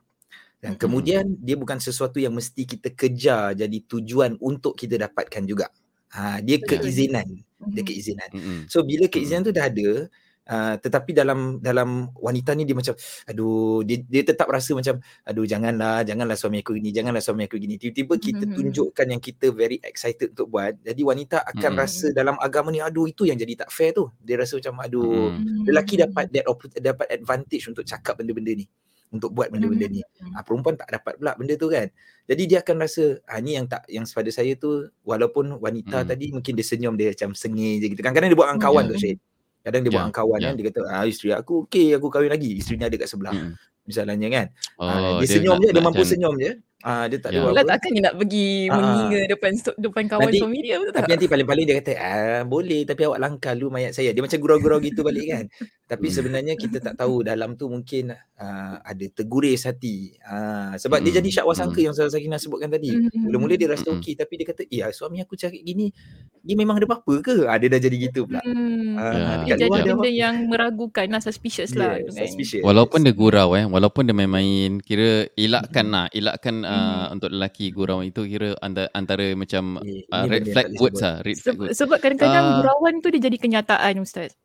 dan hmm. kemudian dia bukan sesuatu yang mesti kita kejar jadi tujuan untuk kita dapatkan juga ha dia keizinan dia hmm. keizinan hmm. so bila keizinan tu dah ada Uh, tetapi dalam dalam wanita ni dia macam aduh dia dia tetap rasa macam aduh janganlah janganlah suami aku gini janganlah suami aku gini tiba-tiba kita mm-hmm. tunjukkan yang kita very excited untuk buat jadi wanita akan mm-hmm. rasa dalam agama ni aduh itu yang jadi tak fair tu dia rasa macam aduh mm-hmm. lelaki dapat that dapat advantage untuk cakap benda-benda ni untuk buat benda-benda ni mm-hmm. uh, perempuan tak dapat pula benda tu kan jadi dia akan rasa ah ni yang tak yang pada saya tu walaupun wanita mm. tadi mungkin dia senyum dia macam sengih je gitu kadang-kadang dia buat dengan kawan yeah. tu Syed Kadang dia yeah. buat dengan kawan yeah. kan, dia kata, ah, isteri aku okey, aku kahwin lagi. Isteri ni ada kat sebelah. Hmm. Misalnya kan. Oh, ah, dia, dia senyum je, dia mampu senyum je. Ah dia tak yeah. ada apa. Lah takkan dia nak pergi ah. menginga depan depan kawan nanti, suami dia betul tak? Tapi nanti paling-paling dia kata, "Ah, boleh tapi awak langkah lu mayat saya." Dia macam gurau-gurau gitu balik kan. Tapi hmm. sebenarnya kita tak tahu dalam tu mungkin uh, ada teguris hati. Uh, sebab hmm. dia jadi syakwa sangka hmm. yang saya Sakina sebutkan tadi. Hmm. Mula-mula dia rasa hmm. okey tapi dia kata, "Ya, suami aku cakap gini, dia memang ada apa-apa ke?" Ah dia dah jadi gitu pula. Hmm. Uh, yeah. Dia jadi benda yang meragukan lah suspicious lah yeah, kan. Suspicious. Walaupun dia gurau eh, walaupun dia main-main kira elakkan hmm. lah, elakkan uh, hmm. untuk lelaki gurau itu kira antara, antara macam uh, red flag words lah. Red flag words. Sebab kadang-kadang uh, gurauan tu dia jadi kenyataan Ustaz.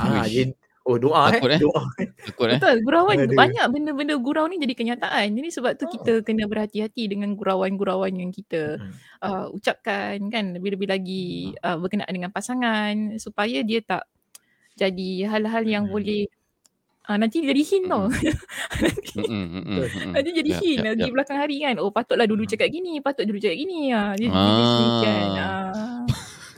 Ah, dia, oh doa Takut, eh. eh. Doa. Takut, eh. Betul, gurauan banyak benda-benda gurau ni jadi kenyataan. Jadi sebab tu oh. kita kena berhati-hati dengan gurauan-gurauan yang kita hmm. uh, ucapkan kan. Lebih-lebih lagi uh, berkenaan dengan pasangan supaya dia tak jadi hal-hal yang hmm. boleh Ah nanti jadi hint tau. nanti jadi yeah, hint yeah, lagi yeah. belakang hari kan. Oh patutlah dulu cakap gini, patut dulu cakap gini. Ha, dia, ah. kan. Ah.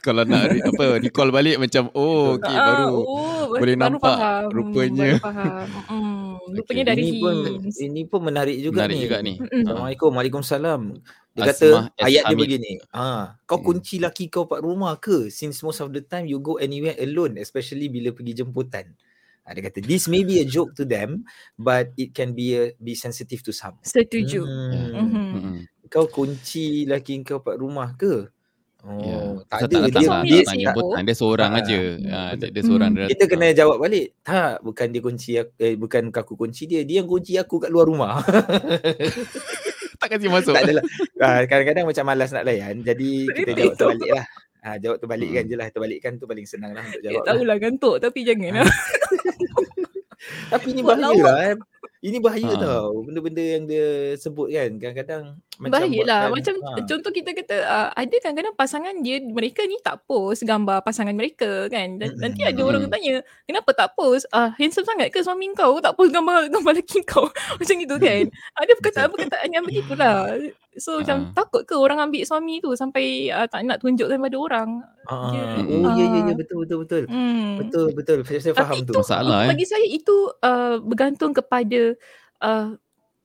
Kalau nak apa recall balik macam oh okey ah, baru oh, boleh baru nampak faham. rupanya. Baru faham. Mm, rupanya okay. dari ini pun ini pun menarik juga menarik ni. juga ni. Assalamualaikum. Waalaikumsalam. Dia Asmah kata ayat dia begini. Ah, kau kunci laki kau kat rumah ke? Since most of the time you go anywhere alone especially bila pergi jemputan. Ha, dia kata this may be a joke to them but it can be a, be sensitive to some. Setuju. Hmm. Mm-hmm. Kau kunci laki kau kat rumah ke? Oh, yeah. tak, ada tak dia dia, dia, dia, dia, dia seorang ha. aja. Ha, dia, dia seorang hmm. Kita kena jawab balik. Tak, bukan dia kunci aku, eh, bukan aku kunci dia. Dia yang kunci aku kat luar rumah. tak kasi masuk. Tak adalah. Ha, kadang-kadang macam malas nak layan. Jadi kita jawab terbalik lah. Ha, jawab terbalikkan hmm. je lah. Terbalikkan tu paling senang lah untuk jawab. Eh, tahulah gantuk tapi jangan lah. Tapi ni bahaya lah eh. Ini bahaya ha. tau. Benda-benda yang dia sebut kan. Kadang-kadang macam Bahaya lah. Macam ha. contoh kita kata uh, ada kadang-kadang pasangan dia mereka ni tak post gambar pasangan mereka kan. Dan mm-hmm. nanti ada orang tanya kenapa tak post? Uh, handsome sangat ke suami kau tak post gambar gambar lelaki kau? macam itu kan. Ada perkataan-perkataan yang begitulah. So macam takut ke orang ambil suami tu sampai uh, tak nak tunjukkan pada orang. Uh, dia, oh uh, ya ya ya betul betul betul. Hmm. Betul betul saya faham tu. Masalah eh. Bagi saya itu uh, bergantung kepada uh,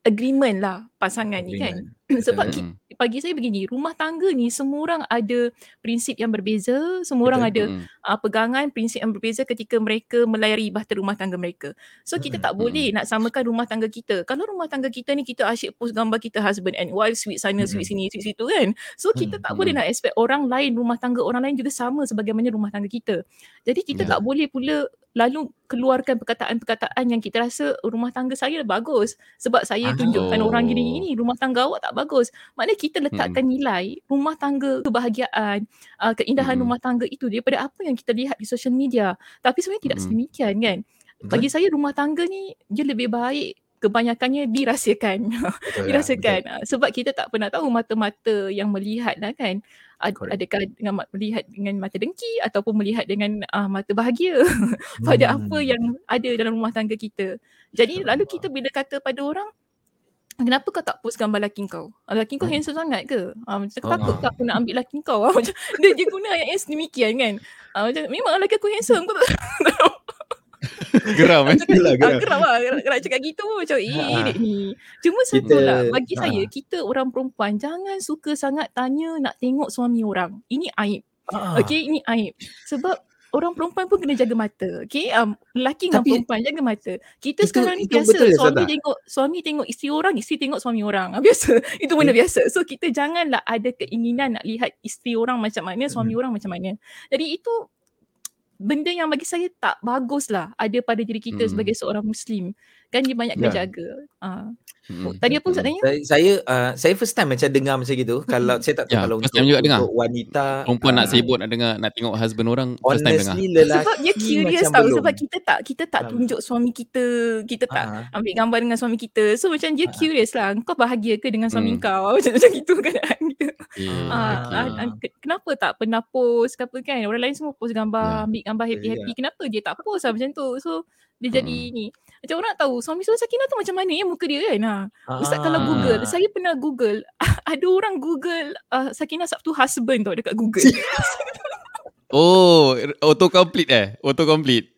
agreement lah pasangan agreement. ni kan. Sebab kita, bagi saya begini, rumah tangga ni semua orang ada prinsip yang berbeza, semua orang ada uh, pegangan prinsip yang berbeza ketika mereka melayari bahtera rumah tangga mereka. So kita tak boleh nak samakan rumah tangga kita. Kalau rumah tangga kita ni kita asyik post gambar kita husband and wife sweet sana sweet sini sweet situ kan. So kita tak boleh nak expect orang lain rumah tangga orang lain juga sama sebagaimana rumah tangga kita. Jadi kita yeah. tak boleh pula lalu keluarkan perkataan-perkataan yang kita rasa rumah tangga saya bagus sebab saya tunjukkan oh. orang gini ini rumah tangga awak tak bagus. Maknanya kita letakkan hmm. nilai rumah tangga kebahagiaan, uh, keindahan hmm. rumah tangga itu daripada apa yang kita lihat di social media. Tapi sebenarnya tidak hmm. sedemikian kan. Bagi saya rumah tangga ni dia lebih baik kebanyakannya dirahsiakan. dirahsiakan. Lah, Sebab kita tak pernah tahu mata-mata yang melihat lah kan. Ad, adakah dengan melihat dengan mata dengki ataupun melihat dengan uh, mata bahagia pada hmm. apa yang ada dalam rumah tangga kita. Jadi lalu kita bila kata pada orang, kenapa kau tak post gambar laki kau? Ah, laki kau hmm. handsome sangat ke? Uh, macam oh, takut tak aku nak ambil laki kau? macam dia, dia guna yang sedemikian kan. Uh, macam memang laki aku handsome. Kau tak geram eh? Geram. geram, geram lah. Geram cakap gitu macam eh ha. ni cuma satu lah bagi ha. saya kita orang perempuan jangan suka sangat tanya nak tengok suami orang. Ini aib. Ha. okey ini aib. Sebab orang perempuan pun kena jaga mata. Okey um, lelaki dengan perempuan jaga mata. Kita itu, sekarang ni biasa betul, suami ya, tengok suami tengok isteri orang isteri tengok suami orang. Biasa. Itu benda hmm. biasa. So kita janganlah ada keinginan nak lihat isteri orang macam mana suami hmm. orang macam mana. Jadi itu benda yang bagi saya tak bagus lah ada pada diri kita hmm. sebagai seorang Muslim. Kan dia banyak kena yeah. jaga. Uh. Hmm. Tadi apa Ustaz tanya? Saya saya, uh, saya first time macam dengar macam gitu. Kalau saya tak tahu yeah, kalau untuk, juga dengar. untuk wanita perempuan uh, nak sibuk nak dengar nak tengok husband orang first time dengar. Lelaki sebab dia curious tahu sebab kita tak kita tak tunjuk suami kita, kita tak uh ambil gambar dengan suami kita. So macam dia uh curious lah. Kau bahagia ke dengan suami hmm. kau? Macam macam itu kan. Yeah, uh, okay. uh, kenapa tak pernah post ke apa kan? Orang lain semua post gambar, yeah. ambil gambar happy-happy. Yeah. Kenapa dia tak post lah macam tu? So dia jadi hmm. ni. Macam orang tahu suami Surah Sakinah tu macam mana ya muka dia kan. Ha. Ustaz kalau ah. Google, saya pernah Google. ada orang Google uh, Sakinah Sabtu husband tau dekat Google. oh, auto complete eh? Auto complete.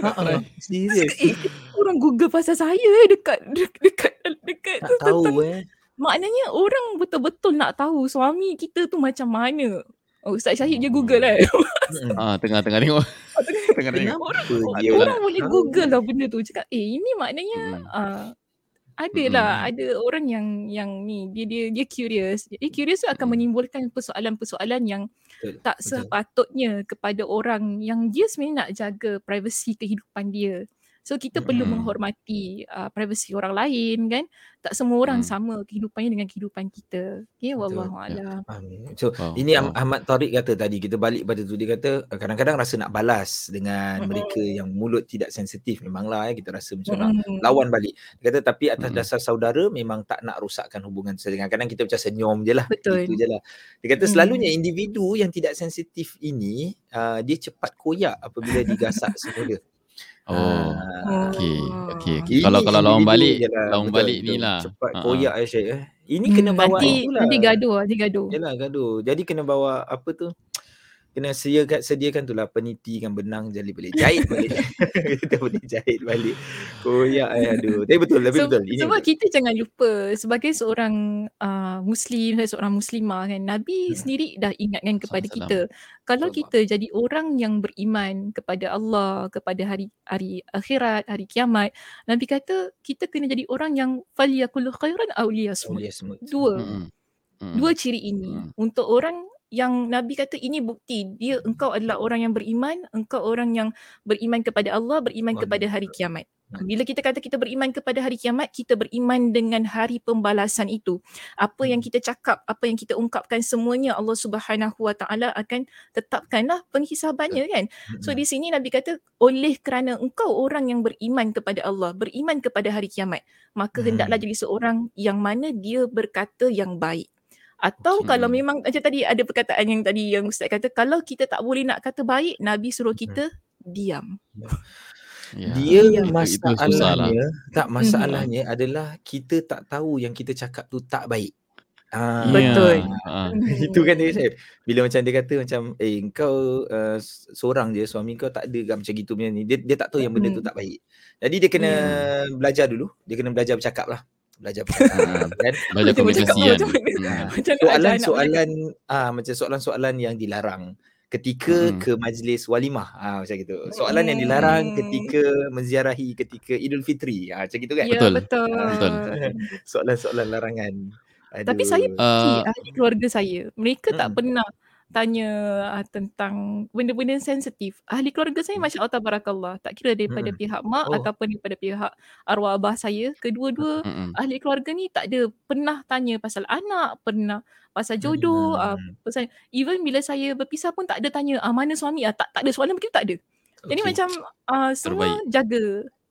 Ha, serius. Eh, orang Google pasal saya eh dekat dekat dekat tak tu tahu tentang, eh. Maknanya orang betul-betul nak tahu suami kita tu macam mana. Oh, Ustaz Syahid je Google eh. ah, tengah-tengah tengok. Oh, tengah tengok. Orang, dia orang boleh Google lah benda tu. Cakap, eh ini maknanya hmm. uh, ada lah, hmm. ada orang yang yang ni dia dia dia curious. Dia curious tu akan hmm. menimbulkan persoalan-persoalan yang Betul. tak sepatutnya kepada orang yang dia sebenarnya nak jaga privasi kehidupan dia. So kita hmm. perlu menghormati uh, privasi orang lain kan. Tak semua orang hmm. sama kehidupannya dengan kehidupan kita. Okay, wallahu alam. So oh, ini oh. Ahmad Tariq kata tadi kita balik pada tu dia kata kadang-kadang rasa nak balas dengan hmm. mereka yang mulut tidak sensitif memanglah ya kita rasa macam hmm. nak lawan balik. Dia kata tapi atas hmm. dasar saudara memang tak nak rosakkan hubungan sedang kadang kita macam senyum je lah. Betul. Itu je lah. Dia kata selalunya hmm. individu yang tidak sensitif ini uh, dia cepat koyak apabila digasak semula. Oh, ah. okey, okey, okey. Kalau kalau lawan balik, lawan balik ni lah. Cepat koyak uh-huh. Syed eh. Ini hmm, kena bawa nanti, nanti gaduh, nanti gaduh. Yalah, gaduh. Jadi kena bawa apa tu? Kena sediakan sediakan tu lah peniti kan benang jadi boleh jahit balik kita boleh jahit balik koyak eh aduh tapi betul tapi so, betul ini sebab betul. kita jangan lupa sebagai seorang uh, muslim seorang muslimah kan nabi hmm. sendiri dah ingatkan kepada Salam. kita kalau Salam. kita jadi orang yang beriman kepada Allah kepada hari hari akhirat hari kiamat nabi kata kita kena jadi orang yang faliyakul khairan aw liyasmut dua hmm. Hmm. dua ciri ini hmm. untuk orang yang Nabi kata ini bukti dia engkau adalah orang yang beriman, engkau orang yang beriman kepada Allah, beriman Allah. kepada hari kiamat. Bila kita kata kita beriman kepada hari kiamat, kita beriman dengan hari pembalasan itu. Apa yang hmm. kita cakap, apa yang kita ungkapkan semuanya Allah Subhanahu Wa Taala akan tetapkanlah penghisabannya kan. So hmm. di sini Nabi kata oleh kerana engkau orang yang beriman kepada Allah, beriman kepada hari kiamat, maka hendaklah hmm. jadi seorang yang mana dia berkata yang baik. Atau okay. kalau memang macam tadi ada perkataan yang tadi yang Ustaz kata kalau kita tak boleh nak kata baik Nabi suruh hmm. kita hmm. diam. Ya. Dia ya. masalahnya tak hmm. masalahnya hmm. adalah kita tak tahu yang kita cakap tu tak baik. Ah, Betul. Ah. Itu kan dia saya. Bila macam dia kata macam eh kau uh, seorang je suami kau tak ada macam gitu punya ni. Dia dia tak tahu yang benda tu tak baik. Jadi dia kena hmm. belajar dulu. Dia kena belajar bercakap lah belajar perkataan kan belajar komunikasi kan. soalan soalan ah macam soalan-soalan yang dilarang ketika hmm. ke majlis walimah. Ah macam gitu. Soalan hmm. yang dilarang ketika menziarahi ketika Idul Fitri. Ah macam gitu kan? Ya, betul. betul, betul. soalan-soalan larangan. Aduh. tapi saya uh, ahli keluarga saya mereka hmm. tak pernah tanya uh, tentang benda-benda sensitif. Ahli keluarga saya hmm. masya-Allah tabarakallah. Tak kira daripada hmm. pihak mak oh. ataupun daripada pihak arwah abah saya, kedua-dua hmm. ahli keluarga ni tak ada pernah tanya pasal anak, pernah pasal jodoh, hmm. uh, pasal even bila saya berpisah pun tak ada tanya ah mana suami ah tak tak ada soalan begitu tak ada. Jadi okay. macam uh, semua Terbaik. jaga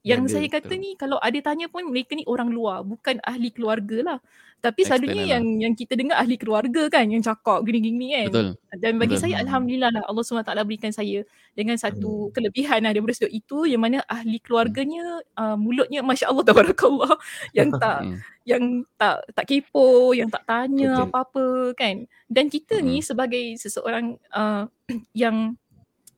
yang jaga, saya kata betul. ni kalau ada tanya pun mereka ni orang luar bukan ahli keluarga lah tapi selalunya yang lah. yang kita dengar ahli keluarga kan yang cakap gini-gini kan. Betul. Dan bagi Betul. saya alhamdulillah lah Allah SWT berikan saya dengan satu hmm. kelebihan lah daripada sudut itu yang mana ahli keluarganya uh, mulutnya masya-Allah tabarakallah yang tak hmm. yang tak tak kepo, yang tak tanya Betul. apa-apa kan. Dan kita hmm. ni sebagai seseorang uh, yang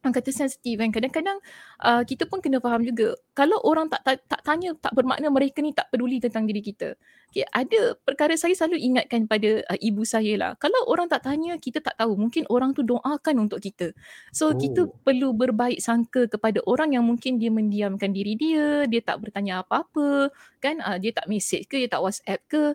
orang kata sensitif kan. Kadang-kadang uh, kita pun kena faham juga. Kalau orang tak, tak tak tanya tak bermakna mereka ni tak peduli tentang diri kita. Okay, ada perkara saya selalu ingatkan pada uh, ibu saya lah. Kalau orang tak tanya kita tak tahu. Mungkin orang tu doakan untuk kita. So oh. kita perlu berbaik sangka kepada orang yang mungkin dia mendiamkan diri dia dia tak bertanya apa-apa kan? Uh, dia tak message ke dia tak whatsapp ke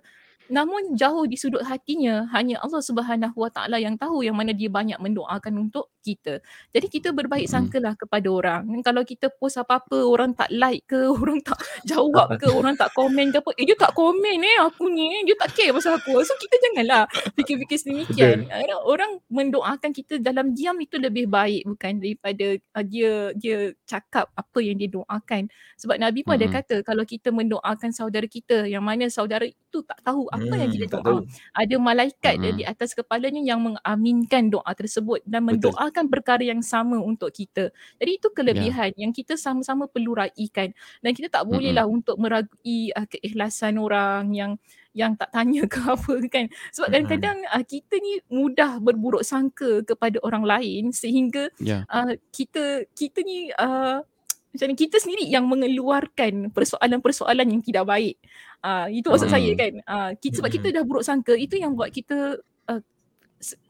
Namun jauh di sudut hatinya hanya Allah Subhanahu Wa Taala yang tahu yang mana dia banyak mendoakan untuk kita. Jadi kita berbaik sangkalah kepada orang. Kalau kita post apa-apa orang tak like ke, orang tak jawab ke, orang tak komen ke apa, eh dia tak komen eh aku ni, dia tak care pasal aku. So kita janganlah fikir-fikir sedemikian. Orang mendoakan kita dalam diam itu lebih baik bukan daripada uh, dia dia cakap apa yang dia doakan. Sebab Nabi pun ada kata kalau kita mendoakan saudara kita yang mana saudara itu tak tahu apa hmm, yang kita doa. Ada malaikat hmm. di atas kepalanya yang mengaminkan doa tersebut dan mendoakan Betul. perkara yang sama untuk kita. Jadi itu kelebihan yeah. yang kita sama-sama perlu raikan dan kita tak bolehlah hmm. untuk meragui uh, keikhlasan orang yang yang tak tanya ke apa kan. Sebab kadang-kadang uh, kita ni mudah berburuk sangka kepada orang lain sehingga yeah. uh, kita kita ni uh, macam kita sendiri yang mengeluarkan persoalan-persoalan yang tidak baik. Uh, itu maksud hmm. saya kan. Uh, kita, sebab kita dah buruk sangka itu yang buat kita uh,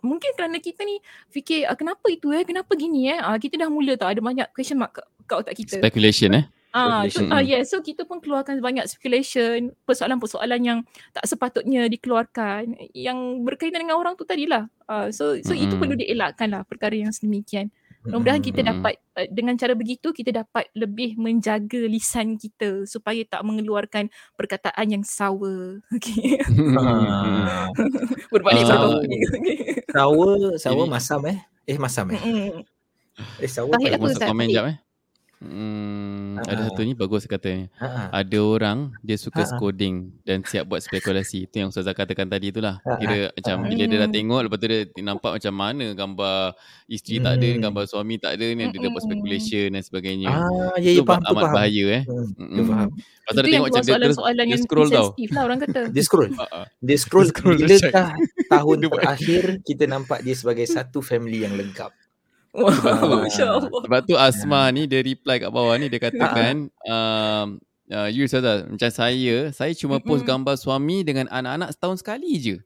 mungkin kerana kita ni fikir uh, kenapa itu eh kenapa gini eh uh, kita dah mula tau ada banyak question mark kat otak kita. Speculation eh. Ah, uh, so, uh, yeah, so kita pun keluarkan banyak speculation, persoalan-persoalan yang tak sepatutnya dikeluarkan yang berkaitan dengan orang tu tadilah. Uh, so so hmm. itu perlu dielakkan lah perkara yang sedemikian. Mudah-mudahan kita dapat uh, dengan cara begitu kita dapat lebih menjaga lisan kita supaya tak mengeluarkan perkataan yang sour. Okey. Berbalik uh, sour, sour masam eh? Eh masam eh? Eh sour. Masuk komen jap eh. Hmm, uh-huh. ada satu ni bagus katanya. Uh-huh. Ada orang dia suka uh-huh. coding dan siap buat spekulasi. Itu yang Ustazah katakan tadi itulah. Uh-huh. Kira macam uh-huh. bila dia dah tengok lepas tu dia nampak macam mana gambar isteri hmm. tak ada, hmm. gambar suami tak ada ni dia dapat speculation dan sebagainya. Ah, ya, ya, faham, amat faham. bahaya eh. Hmm, faham. Pasal dia tengok macam dia, soalan dia scroll tau. Lah orang kata. Dia scroll. dia scroll. Bila tahun terakhir kita nampak dia sebagai satu family yang lengkap. Wow, Sebab tu Asma ni dia reply kat bawah ni dia katakan um, uh, you Ustazah macam saya saya cuma post gambar suami dengan anak-anak setahun sekali je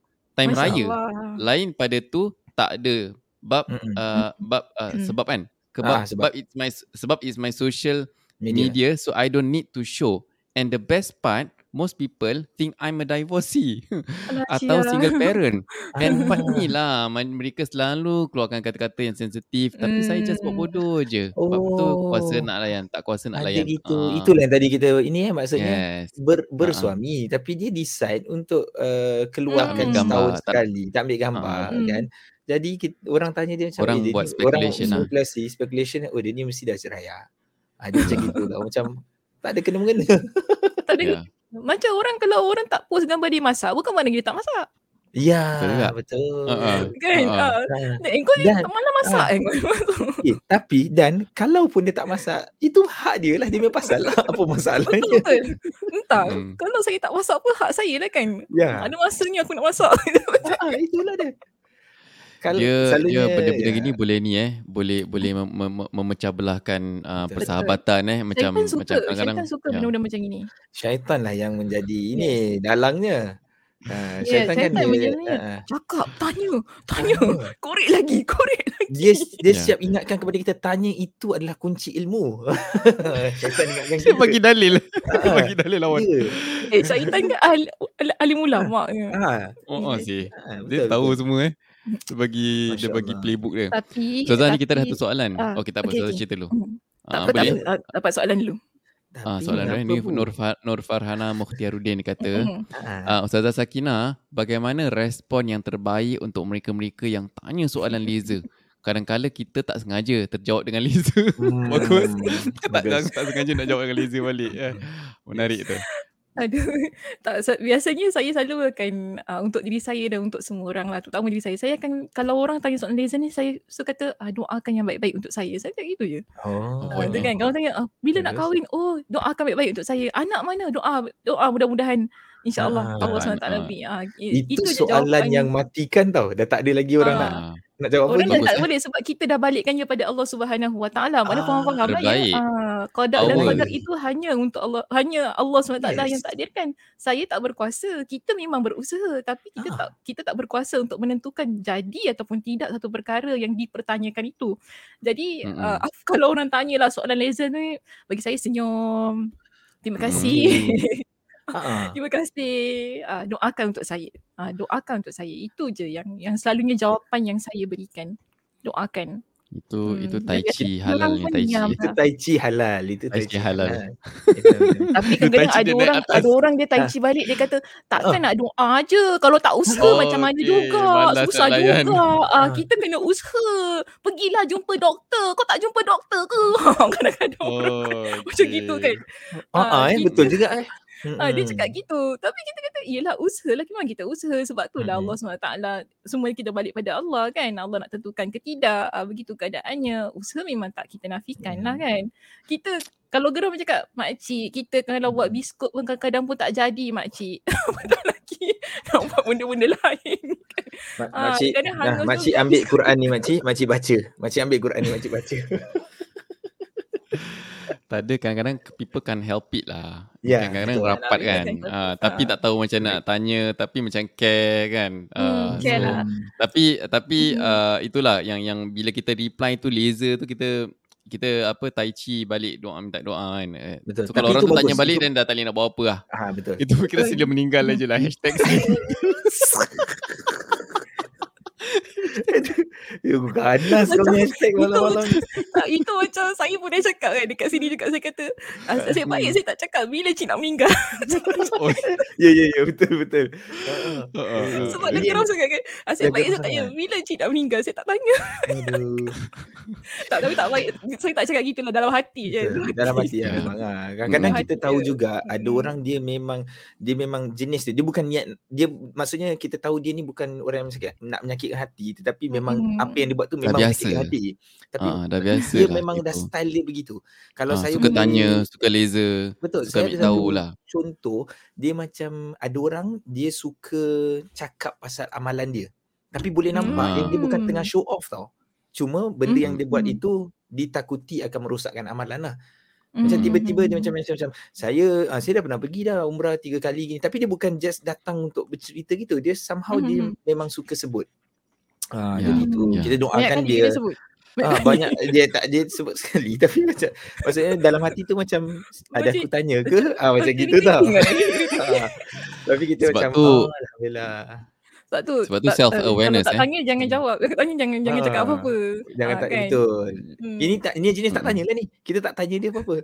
time Masya raya. Allah. lain pada tu tak ada. Bab uh, bab uh, sebab kan? Sebab ah, sebab it's my sebab it's my social media. media so I don't need to show. And the best part most people think I'm a divorcee atau single parent. And part ni lah mereka selalu keluarkan kata-kata yang sensitif tapi mm. saya just buat hmm. bodoh je. Sebab oh. tu kuasa nak layan, tak kuasa nak Ada layan. gitu. Uh. Itulah yang tadi kita ini eh maksudnya yes. ber, bersuami uh. tapi dia decide untuk uh, keluarkan mm. setahun tak, sekali, tak ambil gambar uh. kan. Jadi kita, orang tanya dia macam orang dia, buat speculation orang lah. spekulasi, speculation oh dia ni mesti dah cerai ah. Ada macam gitu lah macam tak ada kena mengena. tak ada yeah. Macam orang kalau orang tak post gambar dia masak, bukan mana dia tak masak. Ya, betul. Uh-uh. Kan? Uh-uh. Uh. Eh, kau dan, mana masak? Uh. eh, tapi dan kalaupun dia tak masak, itu hak dia lah. Dia punya pasal lah. Apa masalahnya? Betul, Entah. Hmm. Kalau saya tak masak apa, hak saya lah kan. Ya. Ada masanya aku nak masak. uh, itulah dia. Kalau dia dia benda-benda ya. gini boleh ni eh boleh boleh mem- mem- memecah belahkan uh, persahabatan eh macam syaitan suka, macam kadang-kadang syaitan suka ya. benda-benda macam ini. Syaitan lah yang menjadi ini dalangnya. Ha, yeah, syaitan, syaitan kan dia, uh, cakap, tanya, tanya, uh, korek lagi, korek lagi. Dia, dia yeah. siap ingatkan kepada kita, tanya itu adalah kunci ilmu. syaitan ingatkan kita. Dia bagi dalil. dia bagi dalil lawan. Yeah. Eh, syaitan kan ahli, ahli ulama. Ha. Oh, oh sih. Ha, dia tahu betul. semua eh. Dia bagi, dia bagi playbook dia. Tapi, so, tapi, kita dah satu soalan. Uh, okay, tak apa, okay, okay. cerita dulu. Hmm. Tak apa, tak apa. Dapat soalan dulu. Ah, soalan dia ni Nur, Far, Nur Farhana Mukhtiaruddin kata uh, Ustazah Sakina Bagaimana respon yang terbaik Untuk mereka-mereka yang tanya soalan laser Kadang-kadang kita tak sengaja terjawab dengan laser hmm, Bagus tak, tak, tak sengaja nak jawab dengan laser balik eh. Menarik tu Aduh, tak biasanya saya selalu akan uh, untuk diri saya dan untuk semua orang lah, terutama diri saya. Saya akan kalau orang tanya soalan laser ni saya suka kata ah, doakan yang baik-baik untuk saya. Saya cakap gitu je. Oh. Uh, kan kalau tanya ah, bila nak kahwin, oh doakan baik-baik untuk saya. Anak mana? Doa doa mudah-mudahan InsyaAllah ah, Allah SWT lebih. Ah, itu, itu soalan yang matikan tau. Dah tak ada lagi orang ah. nak nak jawab Orang dah tak boleh sebab kita dah balikkan dia pada Allah Subhanahu Wa Taala. Mana ah, faham-faham lah ya. Ah, qadar dan qadar itu hanya untuk Allah hanya Allah SWT yes. yang takdirkan. Saya tak berkuasa. Kita memang berusaha tapi kita ah. tak kita tak berkuasa untuk menentukan jadi ataupun tidak satu perkara yang dipertanyakan itu. Jadi mm-hmm. uh, kalau orang tanyalah soalan laser ni bagi saya senyum. Terima kasih. Mm. Uh-huh. Terima kasih. Uh, doakan untuk saya. Uh, doakan untuk saya. Itu je yang yang selalunya jawapan yang saya berikan. Doakan. Itu hmm. itu tai chi halal ni tai chi. Itu tai chi halal. Itu tai chi halal. Tapi kadang ada orang ada orang dia tai chi balik dia kata takkan nak doa aje kalau tak usaha oh, macam mana okay. juga. Malas Susah juga. Uh, kita kena usaha. Pergilah jumpa doktor. Kau tak jumpa doktor ke? Kadang-kadang oh, okay. macam gitu kan. Ah, uh, eh, betul juga eh. Ha, dia cakap gitu. Tapi kita kata, iyalah usaha lah. Memang kita usaha. Sebab tu lah Allah SWT. Semua kita balik pada Allah kan. Allah nak tentukan ke tidak. Ha, begitu keadaannya. Usaha memang tak kita nafikan lah kan. Kita, kalau geram cakap, makcik, kita kalau buat biskut pun kadang-kadang pun tak jadi makcik. Betul lagi. Nak buat benda-benda lain. Makcik, nah, makcik ambil Quran ni makcik. Makcik baca. Makcik ambil Quran ni makcik baca. Tak ada kadang-kadang people can help it lah. Yeah, kadang-kadang betul. rapat kan. Uh, tapi tak tahu macam nak tanya tapi macam care kan. Uh, hmm, care so, lah. Tapi tapi uh, itulah yang yang bila kita reply tu laser tu kita kita apa tai chi balik doa minta doa kan. Eh, betul. So, kalau orang tu tanya balik dan dah tak nak buat apa lah. Ha, betul. Itu kita sila meninggal aja lah hashtag. Ya ganas kau punya malam-malam. tak, Itu macam saya pun dah cakap kan Dekat sini juga saya kata ah, Saya baik saya tak cakap Bila cik nak meninggal? Ya ya ya betul betul. Sebab dia kira sangat kan Saya baik saya tanya Bila cik nak meninggal Saya tak tanya. Tak tapi tak baik Saya tak cakap gitu lah Dalam hati je. Dalam hati ya memang lah. Kadang-kadang kita tahu juga Ada hmm. orang dia memang Dia memang jenis dia Dia bukan niat Dia maksudnya kita tahu dia ni bukan Orang yang nak menyakitkan hati Tetapi memang hmm. apa yang dia buat tu memang menyakitkan hati. Tapi ha, dah biasa dia memang dah style dia begitu. Kalau ha, saya Suka tanya Suka laser Betul Suka ambil tahu lah Contoh Dia macam Ada orang Dia suka Cakap pasal amalan dia. Tapi boleh nampak hmm. Dia bukan tengah show off tau. Cuma benda hmm. yang dia buat hmm. itu Ditakuti akan merosakkan amalan lah. Macam tiba-tiba dia macam macam saya uh, saya dah pernah pergi dah umrah tiga kali gini. Tapi dia bukan just datang untuk bercerita gitu. Dia somehow mm-hmm. dia memang suka sebut ah uh, ya, jadi tu ya. kita doakan dia, dia sebut. Ah, banyak dia tak dia sebut sekali tapi macam maksudnya dalam hati tu macam ada aku tanya ke ah macam gitu tau ah, tapi kita Sebab macam tu, oh, alhamdulillah sebab tu Sebab tu self awareness tak, eh. tanya jangan jawab. Tanya jangan jangan cakap apa-apa. Jangan ha, tak kan? betul. Hmm. Ini tak ini jenis tak tanya lah ni. Kita tak tanya dia apa-apa.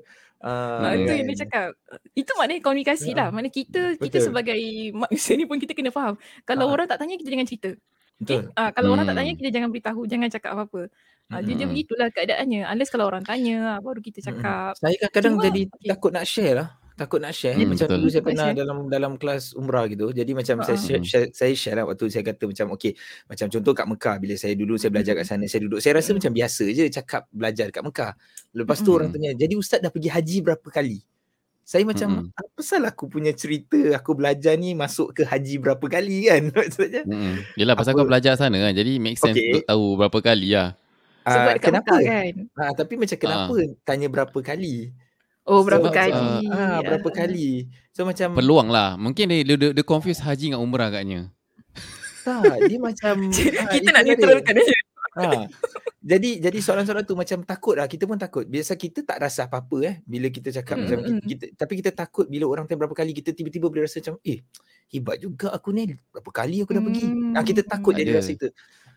Nah, itu yang dia cakap. Itu maknanya komunikasi lah. Mana kita kita sebagai manusia ni pun kita kena faham. Kalau orang tak tanya kita jangan cerita. Betul. Okay? Uh, kalau hmm. orang tak tanya kita jangan beritahu, jangan cakap apa-apa. Uh, hmm. Dia, dia begitulah keadaannya. Unless kalau orang tanya baru kita cakap. Saya kadang-kadang jadi okay. takut nak share lah takut nak share hmm, macam betul. dulu saya pernah share. dalam dalam kelas umrah gitu jadi macam uh-huh. saya share, share, saya share lah waktu saya kata macam okey macam contoh kat Mekah bila saya dulu saya belajar kat hmm. sana saya duduk saya rasa hmm. macam biasa je cakap belajar kat Mekah lepas tu hmm. orang tanya jadi ustaz dah pergi haji berapa kali Saya macam mm-hmm. apa salah aku punya cerita aku belajar ni masuk ke haji berapa kali kan maksudnya. Mm-hmm. Yalah pasal apa? kau belajar sana kan. Jadi make sense okay. untuk tahu berapa kali lah. Sebab uh, kenapa kan? Ha, tapi macam kenapa uh. tanya berapa kali? Oh berapa so, kali? Ah uh, berapa kali? So macam peluang lah. Mungkin dia dia, dia confuse haji dengan umrah agaknya. Tak, dia macam kita nak neutralkan dia. Ha. Jadi jadi soalan-soalan tu macam takut lah. Kita pun takut. Biasa kita tak rasa apa-apa eh. Bila kita cakap mm. macam kita, kita, tapi kita takut bila orang tanya berapa kali kita tiba-tiba boleh rasa macam eh hebat juga aku ni. Berapa kali aku dah pergi. Mm. Ha, kita takut mm. jadi rasa itu.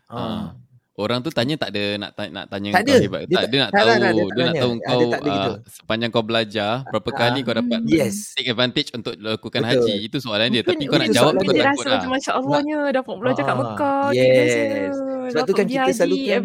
Ha. Orang tu tanya tak ada nak tanya, nak tanya tak kau hebat. Dia tak, dia nak tahu, tak, dia, dia nak tahu kau uh, sepanjang kau belajar berapa uh, kali kau dapat yes. take advantage untuk lakukan Betul. haji. Itu soalan dia. Tapi kau nak jawab kau tak takut lah. Masya-Allahnya dapat belajar kat Mekah. Yes. Sebab tu kan kita selalu kan,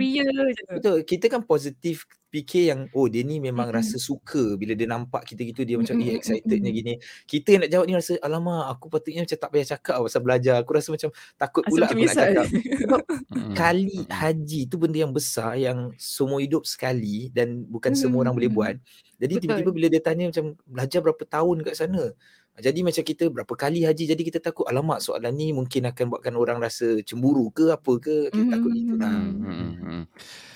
Betul. Kita kan positif fikir yang oh dia ni memang mm-hmm. rasa suka bila dia nampak kita gitu dia macam mm-hmm. eh excitednya gini. Kita yang nak jawab ni rasa alamak aku patutnya macam tak payah cakap pasal belajar. Aku rasa macam takut pula aku nak cakap. Sebab kali haji tu benda yang besar yang semua hidup sekali dan bukan mm-hmm. semua orang boleh buat. Jadi Betul. tiba-tiba bila dia tanya macam belajar berapa tahun kat sana. Jadi macam kita berapa kali haji jadi kita takut alamak soalan ni mungkin akan buatkan orang rasa cemburu ke apa ke kita mm-hmm. takut gitu lah. Mm-hmm.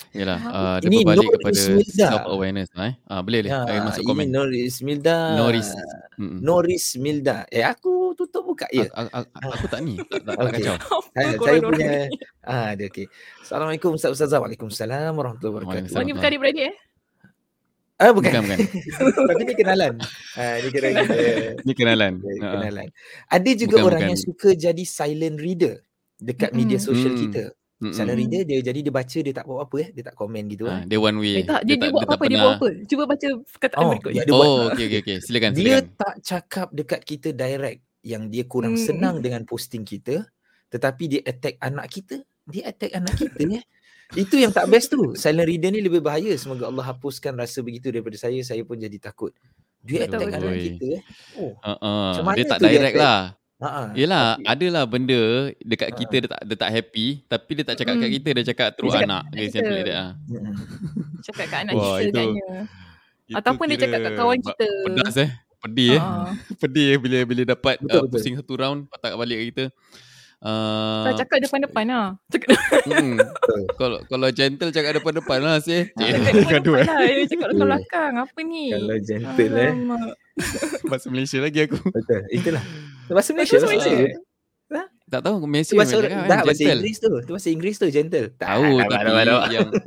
Yalah, uh, dia ini berbalik kepada self awareness eh. Ah boleh boleh. Ya, masuk komen. Ini Noris Milda. Noris. Mm-mm. Noris Milda. Eh aku tutup buka ya. A- a- a- aku tak ni. Tak, tak, okay. kacau. saya, saya punya ah dia okey. Assalamualaikum Ustaz Ustaz. Waalaikumsalam warahmatullahi wabarakatuh. Oh, ni bukan beradik eh? Ah bukan bukan. bukan. Tapi ni kenalan. Ah ni kita. ni kenalan. kenalan. Ada juga bukan, orang bukan. yang suka jadi silent reader dekat mm-hmm. media sosial mm. kita. Mm-hmm. Silent reader dia jadi dia baca dia tak buat apa eh dia tak komen gitu ah. Dia one way. Eh, tak, dia, dia, dia, buat apa dia buat apa? Cuba baca perkataan oh, berikut. Ya, dia oh okey okey okey silakan dia silakan. Dia tak cakap dekat kita direct yang dia kurang mm. senang dengan posting kita tetapi dia attack anak kita. Dia attack anak kita ya. Itu yang tak best tu. Silent reader ni lebih bahaya. Semoga Allah hapuskan rasa begitu daripada saya. Saya pun jadi takut. Dia attack anak kita eh. Oh. Uh-uh. Dia tak direct lah. Ha Yelah, okay. adalah benda dekat kita dia tak dia tak happy tapi dia tak cakap hmm. kat kita dia cakap terus anak. Dia simple like that ah. Cakap kat anak Wah, kita itu, Ataupun dia cakap kat kawan kita. Pedas eh. Pedih eh. Pedih eh bila bila dapat betul, uh, pusing satu round patak balik kat kita. Uh, Kau cakap depan-depan lah. Hmm. kalau kalau gentle cakap depan-depan lah sih. Cakap depan-depan lah. Dia cakap depan belakang. Apa ni? Kalau gentle eh. Bahasa Malaysia lagi aku. Betul. Itulah. Bahasa Malaysia. Bahasa Malaysia. Ha? Tak tahu Malaysia bahasa, kan, dah, bahasa Inggeris tu. Tu bahasa Inggeris tu gentle. Tahu tapi yang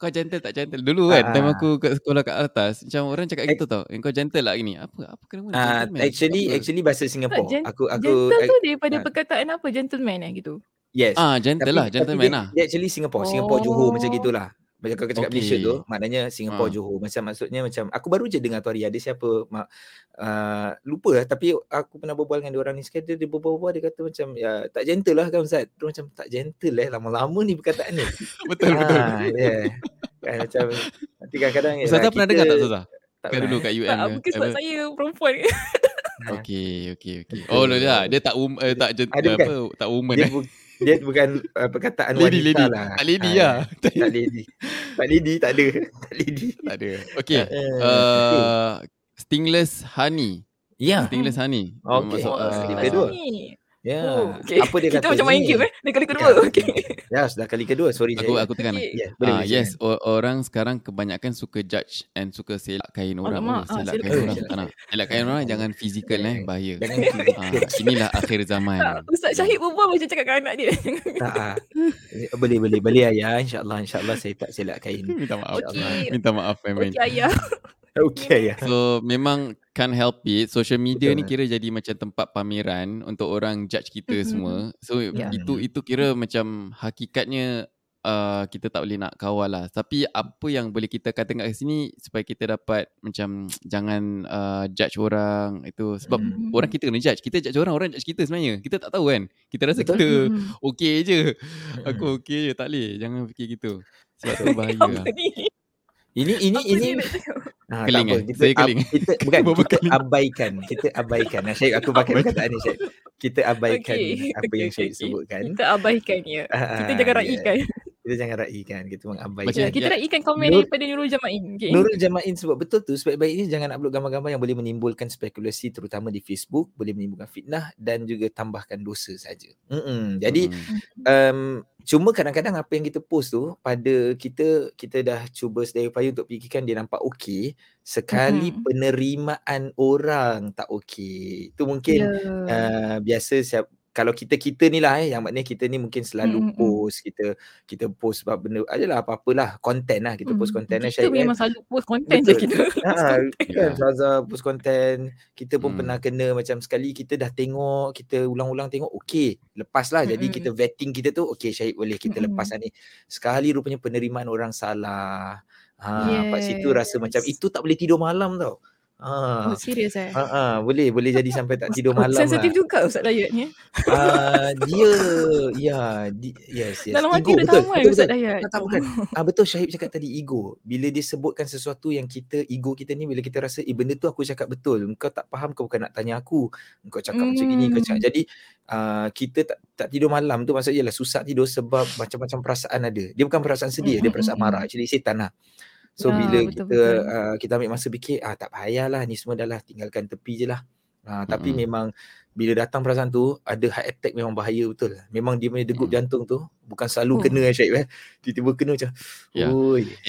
kau gentle tak gentle? Dulu kan time ah. aku kat sekolah kat atas macam orang cakap gitu tau. Kau gentle lah gini. Apa apa kena uh, actually apa? actually bahasa Singapore. Gen- aku aku gentle tu daripada uh, perkataan apa? Gentleman eh gitu? Yes. Ah gentle lah gentleman lah. dia actually Singapore. Singapore Johor macam gitulah macam kau cakap okay. Malaysia tu maknanya Singapore ha. Johor macam maksudnya macam aku baru je dengar tu hari ada siapa mak uh, lupa lah. Tapi aku pernah berbual dengan dia orang ni sekali dia berbual-bual dia kata macam ya tak gentle lah kan Ustaz. Dia macam tak gentle eh lama-lama ni perkataan ni. Betul ha, betul. yeah. kan, macam nanti kadang-kadang Ustaz ya, pernah dengar tak Ustaz? tak kan dulu kat UM tak, mungkin sebab saya perempuan. Okey okey okey. Oh lah dia tak um, eh, tak apa tak woman dia, eh dia bukan uh, perkataan lady, wanita lady. lah. Tak lady ha, lah. Tak lady. Tak lady tak ada. Tak lady. Tak ada. Okay. Uh, uh, stingless honey. Ya. Yeah. Stingless honey. Okay. Masuk, uh, stingless honey. Ya. Yeah. Oh, okay. Apa dia Kita kata macam main game eh. Dia kali kedua. Ya. Okay. Ya, sudah kali kedua. Sorry aku, saya. Aku tekan. Okay. Yeah, boleh, uh, yes, o- orang sekarang kebanyakan suka judge and suka selak kain orang. Oh, selak, ah, kain oh, orang tak nak. Selak kain orang jangan fizikal eh. Bahaya. Jangan uh, inilah akhir zaman. Tak, Ustaz Syahid berbual macam cakap anak dia. tak. boleh, boleh. Boleh ayah. InsyaAllah. InsyaAllah saya tak selak kain. Minta maaf. Okay. Minta maaf. Okey ayah. Okay ya. So memang can't help it. Social media Betul. ni kira jadi macam tempat pameran untuk orang judge kita mm-hmm. semua. So yeah. itu itu kira macam hakikatnya uh, kita tak boleh nak kawal lah. Tapi apa yang boleh kita katakan kat sini supaya kita dapat macam jangan uh, judge orang itu sebab mm-hmm. orang kita kena judge. Kita judge orang, orang judge kita sebenarnya. Kita tak tahu kan. Kita rasa Betul. kita mm-hmm. okey je. Aku okey je. Tak boleh. Jangan fikir gitu. Sebab tu bahaya lah. Ini ini apa ini ha, keling apa. Eh? Kita, saya keling. Ab, kita bukan kita keling. abaikan. Kita abaikan. Nah, Syed aku pakai perkataan ni Syed. Kita abaikan okay. apa okay, yang Syed okay. sebutkan. Kita abaikan ya. Uh, kita jangan raikan. Kita jangan raikan kita mengabaikan Macam, kita raikan komen Nur, daripada Nurul Jamain okay. Nurul Jamain sebab betul tu sebaik-baiknya jangan upload gambar-gambar yang boleh menimbulkan spekulasi terutama di Facebook boleh menimbulkan fitnah dan juga tambahkan dosa saja Mm-mm. jadi mm. um, cuma kadang-kadang apa yang kita post tu pada kita kita dah cuba sedaya upaya untuk fikirkan dia nampak okey sekali mm. penerimaan orang tak okey itu mungkin yeah. uh, biasa siap kalau kita kita ni lah eh yang maknanya kita ni mungkin selalu mm-hmm. post kita kita post sebab benda adalah apa-apalah konten lah kita post konten mm. kita memang selalu post konten je kita ha, kan Zaza post konten kita pun mm. pernah kena macam sekali kita dah tengok kita ulang-ulang tengok okey lepas lah mm-hmm. jadi kita vetting kita tu okey Syahid boleh kita mm-hmm. lepas lah ni sekali rupanya penerimaan orang salah ha yes. kat situ rasa macam itu tak boleh tidur malam tau Ah. Oh, serius eh? Ha, ha, boleh, boleh jadi sampai tak tidur malam. Sensitif lah. juga Ustaz Dayat ni. Ah, dia, ya, di, yes, yes. Dalam hati dia tamai Ustaz Dayat. Tak, tak, bukan. Ah, betul Syahib cakap tadi ego. Bila dia sebutkan sesuatu yang kita, ego kita ni bila kita rasa, eh benda tu aku cakap betul. Kau tak faham, kau bukan nak tanya aku. Kau cakap hmm. macam ni, kau cakap. Jadi, uh, kita tak, tak tidur malam tu maksudnya ialah susah tidur sebab macam-macam perasaan ada. Dia bukan perasaan sedih, hmm. dia perasaan marah. Actually, setan lah. So ya, bila betul, kita betul. Uh, kita ambil masa fikir ah tak payahlah ni semua dah lah tinggalkan tepi je lah. Uh, mm-hmm. tapi memang bila datang perasaan tu ada heart attack memang bahaya betul. Memang dia punya degup mm. jantung tu bukan selalu oh. kena Syed eh. Tiba-tiba kena macam. Ya.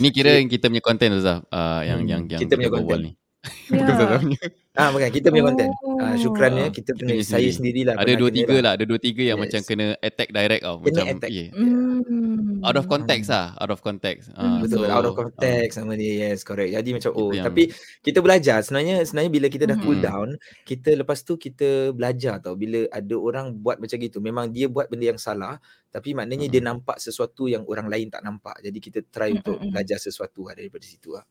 Ini kira yang kita punya konten Zah uh, yang hmm. yang yang kita punya konten ni. Ya. Ah bukan kita punya konten. Oh. Ah syukran ya kita punya saya sendirilah. Ada dua tiga lah, ada dua tiga yang yes. macam kena attack direct tau. Macam attack. Yeah. Mm. Out of context lah, out of context. Ah, Betul, so, out of context uh, sama dia. Yes, correct. Jadi macam oh, yang... tapi kita belajar sebenarnya sebenarnya bila kita dah cool down, kita lepas tu kita belajar tau bila ada orang buat macam gitu. Memang dia buat benda yang salah, tapi maknanya dia nampak sesuatu yang orang lain tak nampak. Jadi kita try untuk belajar sesuatu lah daripada situ lah.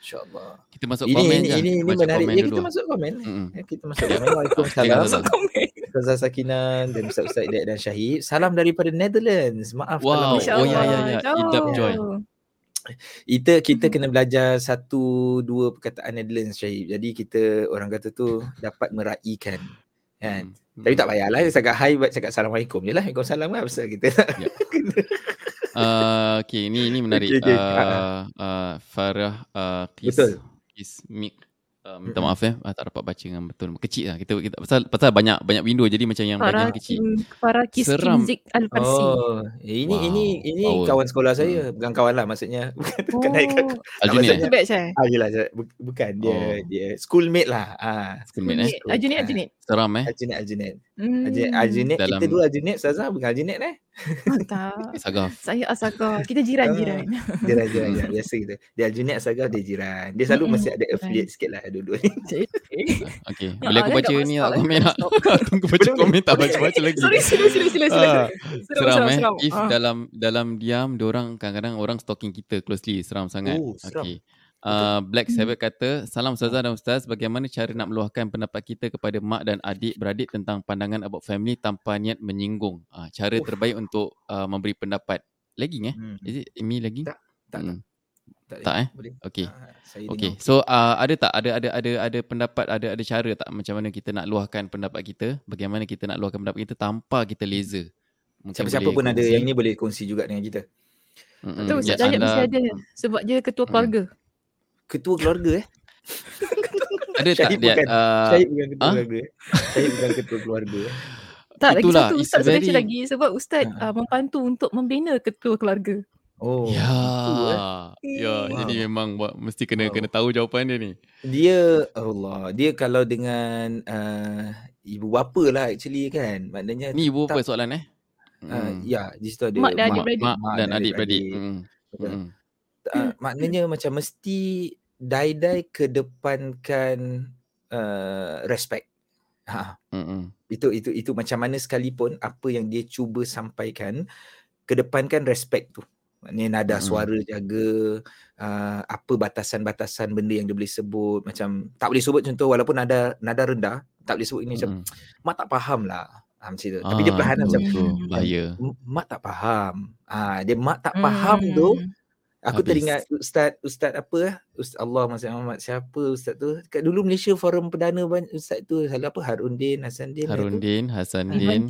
InsyaAllah. Kita masuk ini, komen ini, je. Ini, ini menarik. Ya, kita masuk komen. Mm-hmm. Ya, kita masuk komen. Waalaikumsalam. Masuk komen. Ustazah Sakinan dan Ustaz-Ustaz Idat dan Syahid. Salam daripada Netherlands. Maaf. Wow. Oh ya, ya, ya. Idap joy. Kita kita kena belajar satu dua perkataan Netherlands Syahid. Jadi kita orang kata tu dapat meraihkan. Kan? Hmm. Tapi tak payahlah. Saya cakap hi, cakap Assalamualaikum je lah. Waalaikumsalam kan. Pasal kita. Ya. Uh, okay, ini ini menarik. Okay, okay. Uh, uh, Farah uh, Kis, Betul. Kismik Uh, minta maaf ya, uh, tak dapat baca dengan betul. Kecil lah. Kita, kita pasal, pasal banyak banyak window jadi macam yang Farah bagian kecil. Farah Kis Seram. Kinzik Al-Farsi. Oh, ini wow. ini ini Power. kawan sekolah saya. Hmm. Bukan kawan lah maksudnya. Bukan oh. Aljunior. Ah, yelah, bukan. Dia oh. dia schoolmate lah. Ah, schoolmate, schoolmate eh. Aljunior, Aljunior. Seram eh. Aljunior, Aljunior. Hmm. Aljunior, kita dua Aljunior. Ustazah bukan Aljunior eh. Tak. Asagaf. Saya Asagaf. Kita jiran-jiran. Jiran-jiran. Ah, biasa kita. Dia Aljunior, Asagaf, dia jiran. Dia selalu hmm. mesti ada affiliate sikit lah dua-dua ni. okay. Boleh aku baca ni tak komen tak? Tunggu baca komen tak baca-baca lagi. Sorry, sila, sila, sila. Ah, seram eh. If dalam dalam diam, orang kadang-kadang orang stalking kita closely. Seram sangat. Oh, okay. Uh, Black Sabbath kata, Salam Ustazah dan Ustaz, bagaimana cara nak meluahkan pendapat kita kepada mak dan adik beradik tentang pandangan about family tanpa niat menyinggung? Uh, cara terbaik untuk uh, memberi pendapat. Lagging eh? Hmm. Is it me lagging? Tak, tak. Hmm. Tak, tak eh? Boleh. Okay. Uh, okay. So uh, ada tak ada ada ada ada pendapat ada ada cara tak macam mana kita nak luahkan pendapat kita? Bagaimana kita nak luahkan pendapat kita tanpa kita laser? Siapa-siapa pun ada yang ni boleh kongsi juga dengan kita. Mm-hmm. Betul Ustaz ya, mesti ada sebab dia ketua mm. keluarga. Ketua keluarga eh. Ada tak dia? Bukan, uh, Syahid bukan ketua huh? keluarga. Syahid bukan ketua keluarga. Tak, lagi satu Ustaz very... lagi sebab Ustaz uh. Uh, membantu untuk membina ketua keluarga. Oh. Ya. Eh. Ya, wow. jadi memang buat mesti kena wow. kena tahu jawapan dia ni. Dia Allah, dia kalau dengan uh, ibu bapa lah actually kan. Maknanya Ni ibu apa soalan eh? Uh, hmm. ya, di situ ada mak dan adik-beradik. Mak, mak dan adik-beradik. Hmm. Hmm. Uh, maknanya macam mesti dai-dai kedepankan uh, respect. Ha. Mm-hmm. Itu itu itu macam mana sekalipun apa yang dia cuba sampaikan kedepankan respect tu. Maknanya nada mm-hmm. suara jaga uh, apa batasan-batasan benda yang dia boleh sebut macam tak boleh sebut contoh walaupun nada nada rendah tak boleh sebut ini macam mm. mak tak faham lah. Ha, macam tu. Tapi dia ah, perlahan macam bahaya. Mak tak faham. Ah dia mak tak faham mm. tu Aku Habis. teringat ustaz ustaz apa eh? Ustaz Allah Masya Muhammad siapa ustaz tu? Kat dulu Malaysia forum perdana ustaz tu salah apa Harun Din Hasan Din. Harun Din Hasan Din.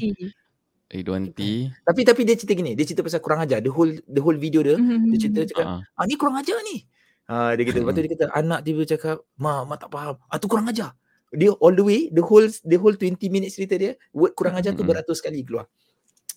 A20. Tapi tapi dia cerita gini, dia cerita pasal kurang ajar. The whole the whole video dia, mm-hmm. dia cerita cakap, uh-huh. ah ni kurang ajar ni. Ah dia kata, lepas tu dia kata anak tiba cakap, "Ma, ma tak faham." Ah tu kurang ajar. Dia all the way the whole the whole 20 minutes cerita dia, word kurang ajar tu beratus kali keluar.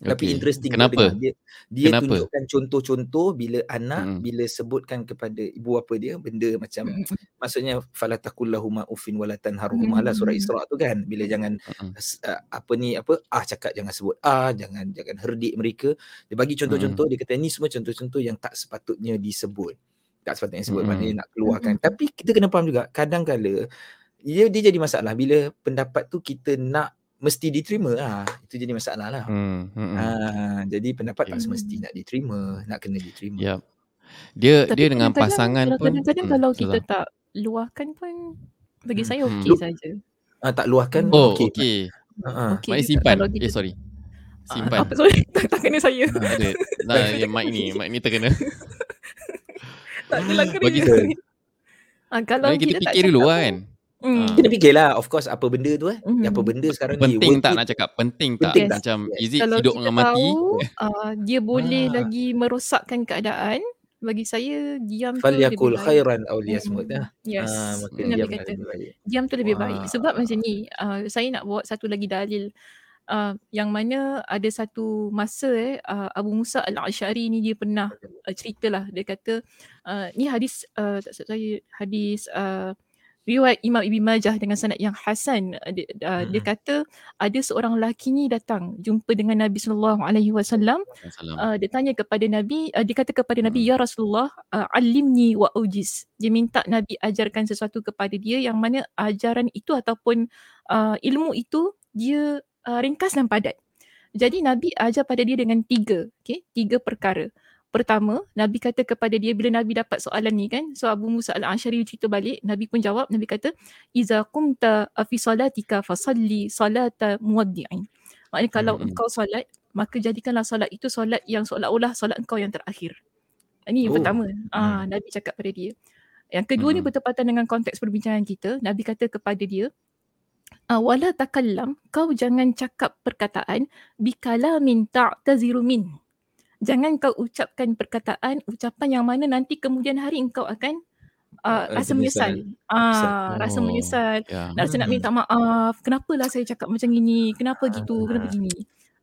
Tapi okay. interesting Kenapa? Dia, dia Kenapa? tunjukkan contoh-contoh bila anak hmm. bila sebutkan kepada ibu apa dia benda macam hmm. maksudnya falatakullahuma ufin walatan haruhuma hmm. lah surah Isra tu kan bila jangan hmm. uh, apa ni apa ah cakap jangan sebut ah jangan jangan herdik mereka dia bagi contoh-contoh hmm. dia kata ni semua contoh-contoh yang tak sepatutnya disebut tak sepatutnya disebut hmm. maknanya nak keluarkan hmm. tapi kita kena faham juga kadang-kala dia, dia jadi masalah bila pendapat tu kita nak mesti diterima lah. Itu jadi masalah lah. Hmm, hmm, hmm. Ha, jadi pendapat tak semesti nak diterima, nak kena diterima. Yep. Dia Tapi dia dengan pasangan pun kadang-kadang hmm, kalau kita salah. tak luahkan pun bagi hmm. saya okey hmm. saja. Ah tak luahkan oh, okey. Okey. Ha. Okay. Mai simpan. Kita, eh sorry. Simpan. Ah, apa sorry? tak, tak kena saya. Ha. Nah, yang mic ni, mic ni terkena. tak adalah kena. Bagi saya. Ah, kalau kita, kita fikir dulu kan. Mm. Kita fikirlah of course apa benda tu eh. Mm. Apa benda sekarang penting ni. Penting tak nak cakap? Penting, penting tak? Macam yes. is it Kalau hidup dengan mati? Uh, dia boleh ah. lagi merosakkan keadaan. Bagi saya diam tu lebih baik. khairan aw liyasmut. Mm. Yes. Ah, maka diam, kata, lebih baik. diam tu lebih Wah. baik. Sebab macam ni, uh, saya nak buat satu lagi dalil. Uh, yang mana ada satu masa eh uh, Abu Musa Al-Asy'ari ni dia pernah uh, ceritalah dia kata uh, ni hadis uh, tak saya hadis uh, riwayat Imam Ibn Majah dengan sanad yang hasan uh, dia, uh, hmm. dia kata ada seorang lelaki ni datang jumpa dengan Nabi sallallahu alaihi wasallam uh, dia tanya kepada Nabi uh, dia kata kepada Nabi hmm. ya Rasulullah uh, alimni wa ujiz dia minta Nabi ajarkan sesuatu kepada dia yang mana ajaran itu ataupun uh, ilmu itu dia uh, ringkas dan padat jadi Nabi ajar pada dia dengan tiga okay? tiga perkara pertama Nabi kata kepada dia bila Nabi dapat soalan ni kan so Abu Musa al-Ashari cerita balik Nabi pun jawab Nabi kata iza qumta fi salatika fasalli salata muwaddi'in maknanya kalau hmm. engkau solat maka jadikanlah solat itu solat yang seolah-olah solat engkau yang terakhir ini yang oh. pertama ah hmm. Nabi cakap pada dia yang kedua hmm. ni bertepatan dengan konteks perbincangan kita Nabi kata kepada dia uh, wala takallam kau jangan cakap perkataan bikalamin ta'taziru min jangan kau ucapkan perkataan ucapan yang mana nanti kemudian hari engkau akan uh, rasa menyesal. Ah, rasa oh, menyesal. Yeah. Rasa nak minta maaf. Kenapalah saya cakap macam ini? Kenapa gitu? Kenapa gini?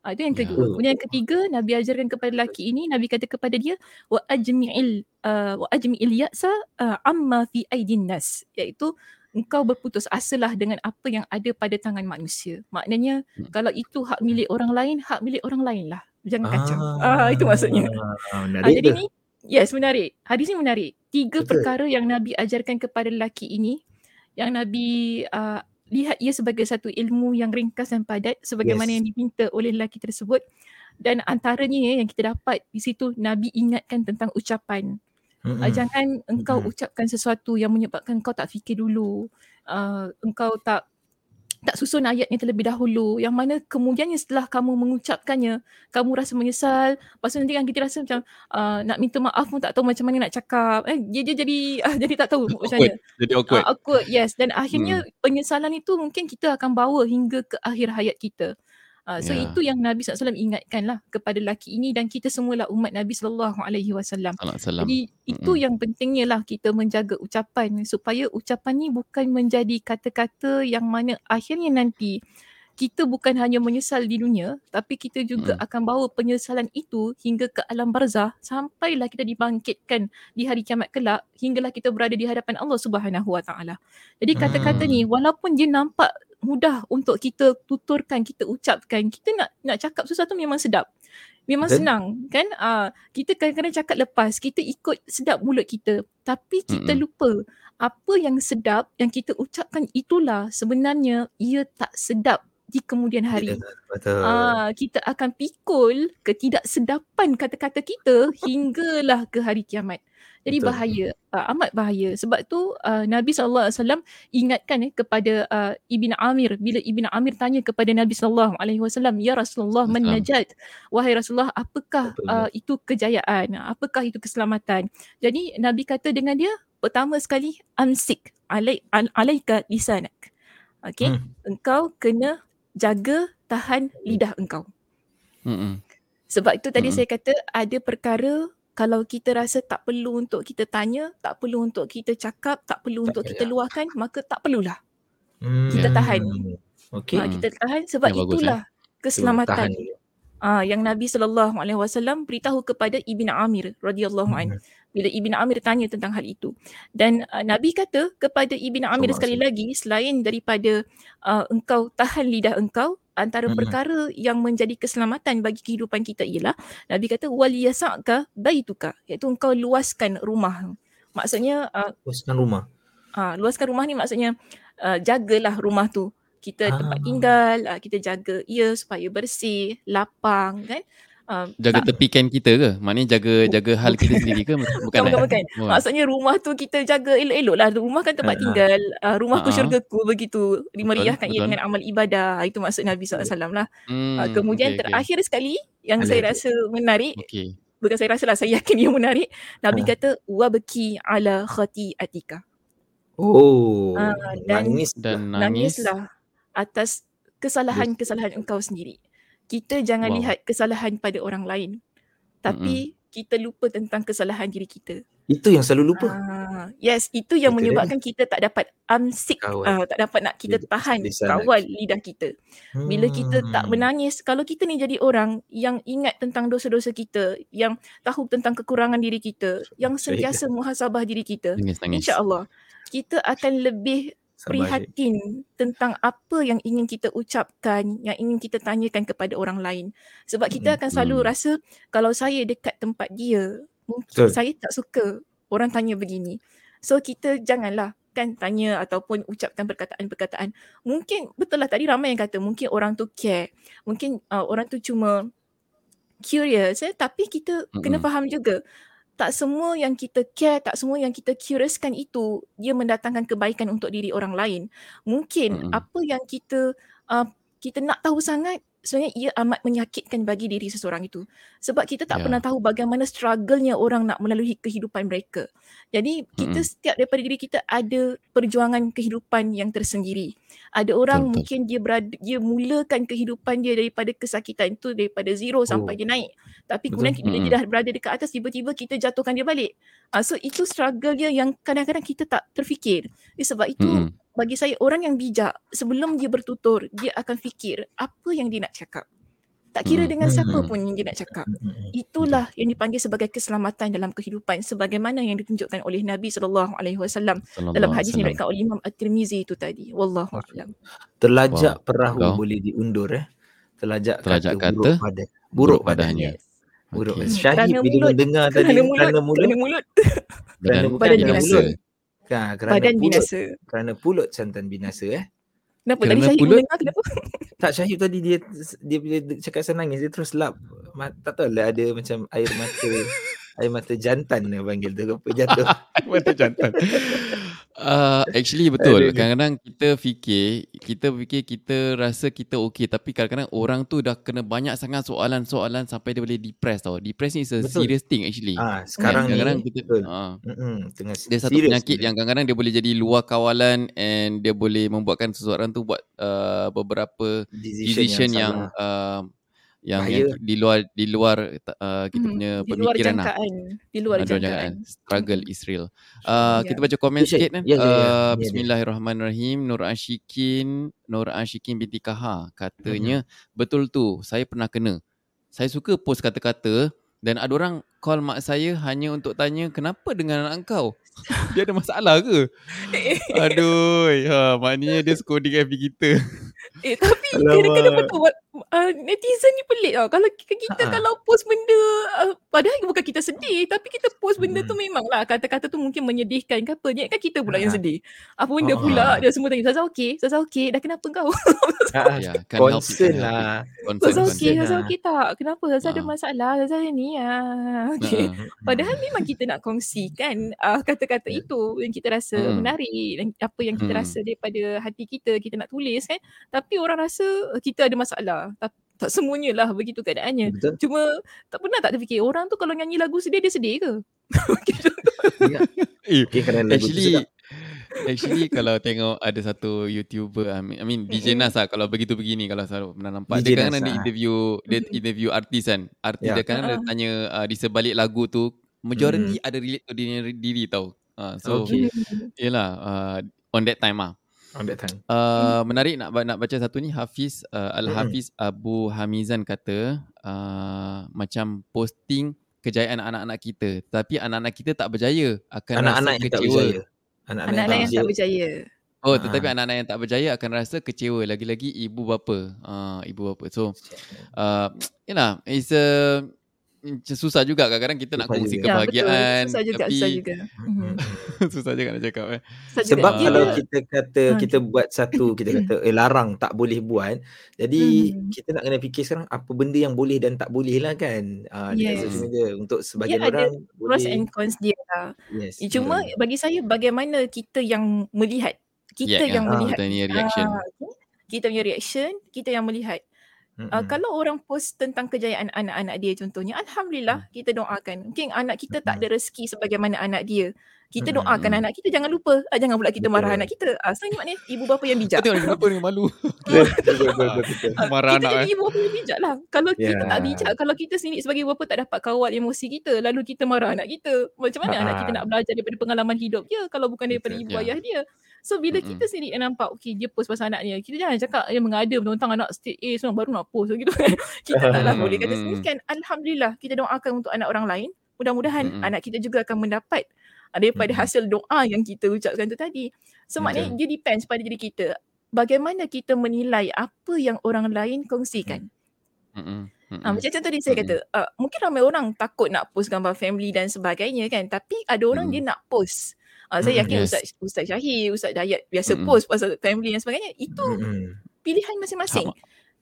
Ah, itu yang kedua. Yeah. Kemudian yang ketiga, Nabi ajarkan kepada lelaki ini, Nabi kata kepada dia, wa ajmi'il uh, wa ajmi'il ya'sa uh, amma fi aidin nas, iaitu engkau berputus asalah dengan apa yang ada pada tangan manusia. Maknanya hmm. kalau itu hak milik orang lain, hak milik orang lain lah jangan kacau. Ah, ah itu maksudnya. Ah, ah, jadi ni yes menarik. Hadis ni menarik. Tiga Betul. perkara yang Nabi ajarkan kepada lelaki ini yang Nabi uh, lihat ia sebagai satu ilmu yang ringkas dan padat sebagaimana yes. yang diminta oleh lelaki tersebut dan antaranya eh, yang kita dapat di situ Nabi ingatkan tentang ucapan. Mm-hmm. Uh, jangan engkau mm-hmm. ucapkan sesuatu yang menyebabkan engkau tak fikir dulu. Uh, engkau tak tak susun ayatnya terlebih dahulu. Yang mana kemudiannya setelah kamu mengucapkannya kamu rasa menyesal. Lepas tu nanti kan kita rasa macam uh, nak minta maaf pun tak tahu macam mana nak cakap. Eh dia, dia jadi uh, jadi tak tahu macam mana. Jadi awkward. Uh, awkward yes. Dan akhirnya hmm. penyesalan itu mungkin kita akan bawa hingga ke akhir hayat kita Uh, so yeah. itu yang Nabi SAW ingatkan lah kepada lelaki ini dan kita semualah umat Nabi SAW. Jadi itu mm-hmm. yang pentingnya lah kita menjaga ucapan supaya ucapan ni bukan menjadi kata-kata yang mana akhirnya nanti kita bukan hanya menyesal di dunia tapi kita juga mm. akan bawa penyesalan itu hingga ke alam barzah sampailah kita dibangkitkan di hari kiamat kelak hinggalah kita berada di hadapan Allah Subhanahu Wa Taala. Jadi kata-kata mm. ni walaupun dia nampak mudah untuk kita tuturkan, kita ucapkan. Kita nak nak cakap sesuatu memang sedap. Memang Then? senang kan? Uh, kita kadang-kadang cakap lepas, kita ikut sedap mulut kita. Tapi kita Mm-mm. lupa apa yang sedap yang kita ucapkan itulah sebenarnya ia tak sedap di kemudian hari. Betul. Uh, kita akan pikul ketidaksedapan kata-kata kita hinggalah ke hari kiamat. Jadi Betul. bahaya, uh, amat bahaya. Sebab tu uh, Nabi SAW ingatkan eh, kepada uh, Ibn Amir bila Ibn Amir tanya kepada Nabi SAW, Ya Rasulullah, man najat? Wahai Rasulullah, apakah uh, itu kejayaan? Apakah itu keselamatan? Jadi Nabi kata dengan dia, pertama sekali, amsik alaik, alaika lisanak. Okay, hmm. engkau kena jaga tahan lidah engkau. Mm-mm. Sebab itu tadi Mm-mm. saya kata ada perkara kalau kita rasa tak perlu untuk kita tanya, tak perlu untuk kita cakap, tak perlu tak untuk kita luahkan, maka tak perlulah. Hmm. Kita tahan. Okay. Ha, kita tahan sebab yang itulah bagus, eh? keselamatan. Ah, yang Nabi sallallahu alaihi wasallam beritahu kepada Ibn Amir radhiyallahu anhu hmm. bila Ibn Amir tanya tentang hal itu. Dan uh, Nabi kata kepada Ibn Amir sekali lagi selain daripada uh, engkau tahan lidah engkau antara hmm. perkara yang menjadi keselamatan bagi kehidupan kita ialah Nabi kata wal yasaka baituka iaitu engkau luaskan rumah. Maksudnya uh, luaskan rumah. Ah, uh, luaskan rumah ni maksudnya uh, jagalah rumah tu kita ah. tempat tinggal, uh, kita jaga ia supaya bersih, lapang kan. Uh, jaga tak. tepikan kita ke? Maknanya jaga jaga hal kita sendiri ke? Bukan bukan. bukan, bukan. Oh. Maksudnya rumah tu kita jaga elok-elok lah. Rumah kan tempat uh, tinggal. Uh, rumahku uh, syurgaku begitu. Dimeriahkan ia dengan amal ibadah. Itu maksud Nabi SAW lah. Hmm, uh, kemudian okay, terakhir okay. sekali yang Alay. saya rasa menarik. Okay. Bukan saya rasa lah, saya yakin ia menarik. Nabi uh. kata, wabki ala khati atika. Oh, uh, dan nangis dan nangis. Nangislah atas kesalahan-kesalahan engkau sendiri. Kita jangan wow. lihat kesalahan pada orang lain. Tapi mm-hmm. kita lupa tentang kesalahan diri kita. Itu yang selalu lupa. Uh, yes, itu yang Betul menyebabkan dia. kita tak dapat amsik, uh, tak dapat nak kita tahan kawal lidah kita. Bila hmm. kita tak hmm. menangis, kalau kita ni jadi orang yang ingat tentang dosa-dosa kita, yang tahu tentang kekurangan diri kita, yang sentiasa muhasabah diri kita, insya-Allah kita akan lebih prihatin tentang apa yang ingin kita ucapkan, yang ingin kita tanyakan kepada orang lain. Sebab kita akan selalu hmm. rasa kalau saya dekat tempat dia, mungkin Betul. saya tak suka orang tanya begini. So kita janganlah kan tanya ataupun ucapkan perkataan-perkataan. Mungkin betul lah tadi ramai yang kata mungkin orang tu care. Mungkin uh, orang tu cuma curious eh? tapi kita mm-hmm. kena faham juga tak semua yang kita care, tak semua yang kita curiouskan itu dia mendatangkan kebaikan untuk diri orang lain. Mungkin mm-hmm. apa yang kita uh, kita nak tahu sangat sebenarnya ia amat menyakitkan bagi diri seseorang itu. Sebab kita tak yeah. pernah tahu bagaimana struggle-nya orang nak melalui kehidupan mereka. Jadi kita mm-hmm. setiap daripada diri kita ada perjuangan kehidupan yang tersendiri. Ada orang Betul. mungkin dia berada, dia mulakan kehidupan dia daripada kesakitan itu daripada zero oh. sampai dia naik. Tapi kemudian bila mm-hmm. dia dah berada dekat atas tiba-tiba kita jatuhkan dia balik. Uh, so itu struggle dia yang kadang-kadang kita tak terfikir. Jadi sebab itu mm-hmm bagi saya orang yang bijak sebelum dia bertutur dia akan fikir apa yang dia nak cakap. Tak kira hmm. dengan siapa hmm. pun yang dia nak cakap. Hmm. itulah yang dipanggil sebagai keselamatan dalam kehidupan sebagaimana yang ditunjukkan oleh Nabi sallallahu alaihi wasallam dalam hadis yang diriwayatkan oleh Imam At-Tirmizi itu tadi. Wallahu a'lam. Terlajak wow. perahu wow. boleh diundur eh. Terlajak, terlajak kata, kata buruk pada buruk padanya. buruk okay. syahid bila mendengar tadi kerana mulut. kerana mulut. Kerana badan mulut Ha, kerana Badan pulut, binasa. Kerana pulut santan binasa eh. Kenapa? Kerana tadi Syahid pulut, mendengar kenapa? Tak Syahid tadi dia dia bila cakap senang dia terus lap. Tak tahu lah ada macam air mata air mata jantan dia panggil tu apa jatuh. air mata jantan. Uh, actually betul. Kadang-kadang kita fikir, kita fikir kita rasa kita okey tapi kadang-kadang orang tu dah kena banyak sangat soalan-soalan sampai dia boleh depress tau. Depress ni is a betul. serious thing actually. Ah, sekarang kan? kadang-kadang ni kita betul. Uh, tengah dia satu penyakit yang kadang-kadang dia boleh jadi luar kawalan and dia boleh membuatkan seseorang tu buat uh, beberapa decision, decision yang, yang uh, yang, yang di luar di luar uh, kita hmm, punya di pemikiran luar lah. Di luar jangkaan. jangkaan. Struggle Israel. Uh, yeah. Kita baca komen sikit kan. Yeah, yeah, yeah. Uh, Bismillahirrahmanirrahim. Nur Ashikin, Nur Ashikin binti Kaha katanya hmm. betul tu. Saya pernah kena. Saya suka post kata-kata dan ada orang call mak saya hanya untuk tanya kenapa dengan anak kau? Dia ada masalah ke? Aduh, ha, maknanya dia scolding FB kita. Eh tapi kadang-kadang betul uh, netizen ni pelik tau. Kalau kita Ha-ha. kalau post benda uh, padahal bukan kita sedih tapi kita post benda hmm. tu memanglah kata-kata tu mungkin menyedihkan ke apa. Kan kita pula Ha-ha. yang sedih. Apa benda Ha-ha. pula dia semua tanya Zaza okey? Zaza okey? Dah kenapa kau? ya, concern lah. Zaza okey? Zaza okey tak? Kenapa? Zaza ada masalah? Zaza ni ah. Okey. Padahal memang kita nak kongsikan uh, kata-kata ya. itu yang kita rasa hmm. menarik dan apa yang kita hmm. rasa daripada hati kita kita nak tulis kan. Tapi orang rasa kita ada masalah tak, tak semuanya lah begitu keadaannya. Betul. Cuma tak pernah tak terfikir orang tu kalau nyanyi lagu sedih dia sedih ke? ya. eh, okay, Actually Actually kalau tengok ada satu YouTuber I mean, I mean DJ Nas lah kalau begitu begini kalau selalu pernah nampak DJ dia kan ada lah. interview dia interview artis kan artis yeah. dia kan uh-huh. tanya uh, di sebalik lagu tu majority hmm. ada relate to diri, diri tau uh, so okay. yalah uh, on that time ah on that time. Uh, menarik nak nak baca satu ni. Hafiz uh, Al Hafiz Abu Hamizan kata uh, macam posting kejayaan anak-anak kita. Tapi anak-anak kita tak berjaya akan anak-anak rasa kecewa. anak-anak yang, yang tak berjaya. oh tetapi ha. anak-anak yang tak berjaya akan rasa kecewa. Lagi-lagi ibu bapa. Uh, ibu bapa. So uh, yalah it's a susah juga kadang-kadang kita nak kongsi ya, kebahagiaan susah juga, tapi susah juga. Mhm. susah juga nak cakap eh. Sebab juga. kalau kita kata ha. kita buat satu kita kata eh larang tak boleh buat. Jadi hmm. kita nak kena fikir sekarang apa benda yang boleh dan tak boleh lah kan. Ah uh, yes. dia untuk sebagian dia orang ada boleh pros and cons dia. Lah. Yes. Cuma betul. bagi saya bagaimana kita yang melihat kita yeah, yang yeah. melihat ha, reaction. Uh, kita punya reaction, kita yang melihat. Uh, kalau orang post tentang kejayaan anak-anak dia contohnya, alhamdulillah mm. kita doakan. Mungkin anak kita tak ada rezeki sebagaimana anak dia. Kita doakan mm. anak kita jangan lupa. Uh, jangan pula kita marah anak kita. Uh, so maknanya ibu bapa yang bijak. Tengok ibu bapa yang malu. marah anak kita eh. ibu bapa yang bijak lah. Kalau yeah. kita tak bijak, kalau kita sendiri sebagai bapa tak dapat kawal emosi kita, lalu kita marah anak kita. Macam mana uh anak kita nak belajar daripada pengalaman hidup dia kalau bukan daripada ibu yeah. ayah dia. So bila mm-hmm. kita sendiri nampak okay dia post pasal anak dia, kita jangan cakap dia mengada bentang anak state A so baru nak post gitu kan. kita taklah boleh kata sendiri kan alhamdulillah kita doakan untuk anak orang lain. Mudah-mudahan mm-hmm. anak kita juga akan mendapat daripada mm-hmm. hasil doa yang kita ucapkan tu tadi. So maknanya dia depends pada diri kita. Bagaimana kita menilai apa yang orang lain kongsikan. Mm-hmm. Mm-hmm. Ha, macam contoh tadi saya kata, uh, mungkin ramai orang takut nak post gambar family dan sebagainya kan. Tapi ada orang mm-hmm. dia nak post. Uh, saya yakin mm, yes. Ustaz, Ustaz Syahir, Ustaz Dayat biasa mm. post pasal family dan sebagainya. Itu mm. pilihan masing-masing.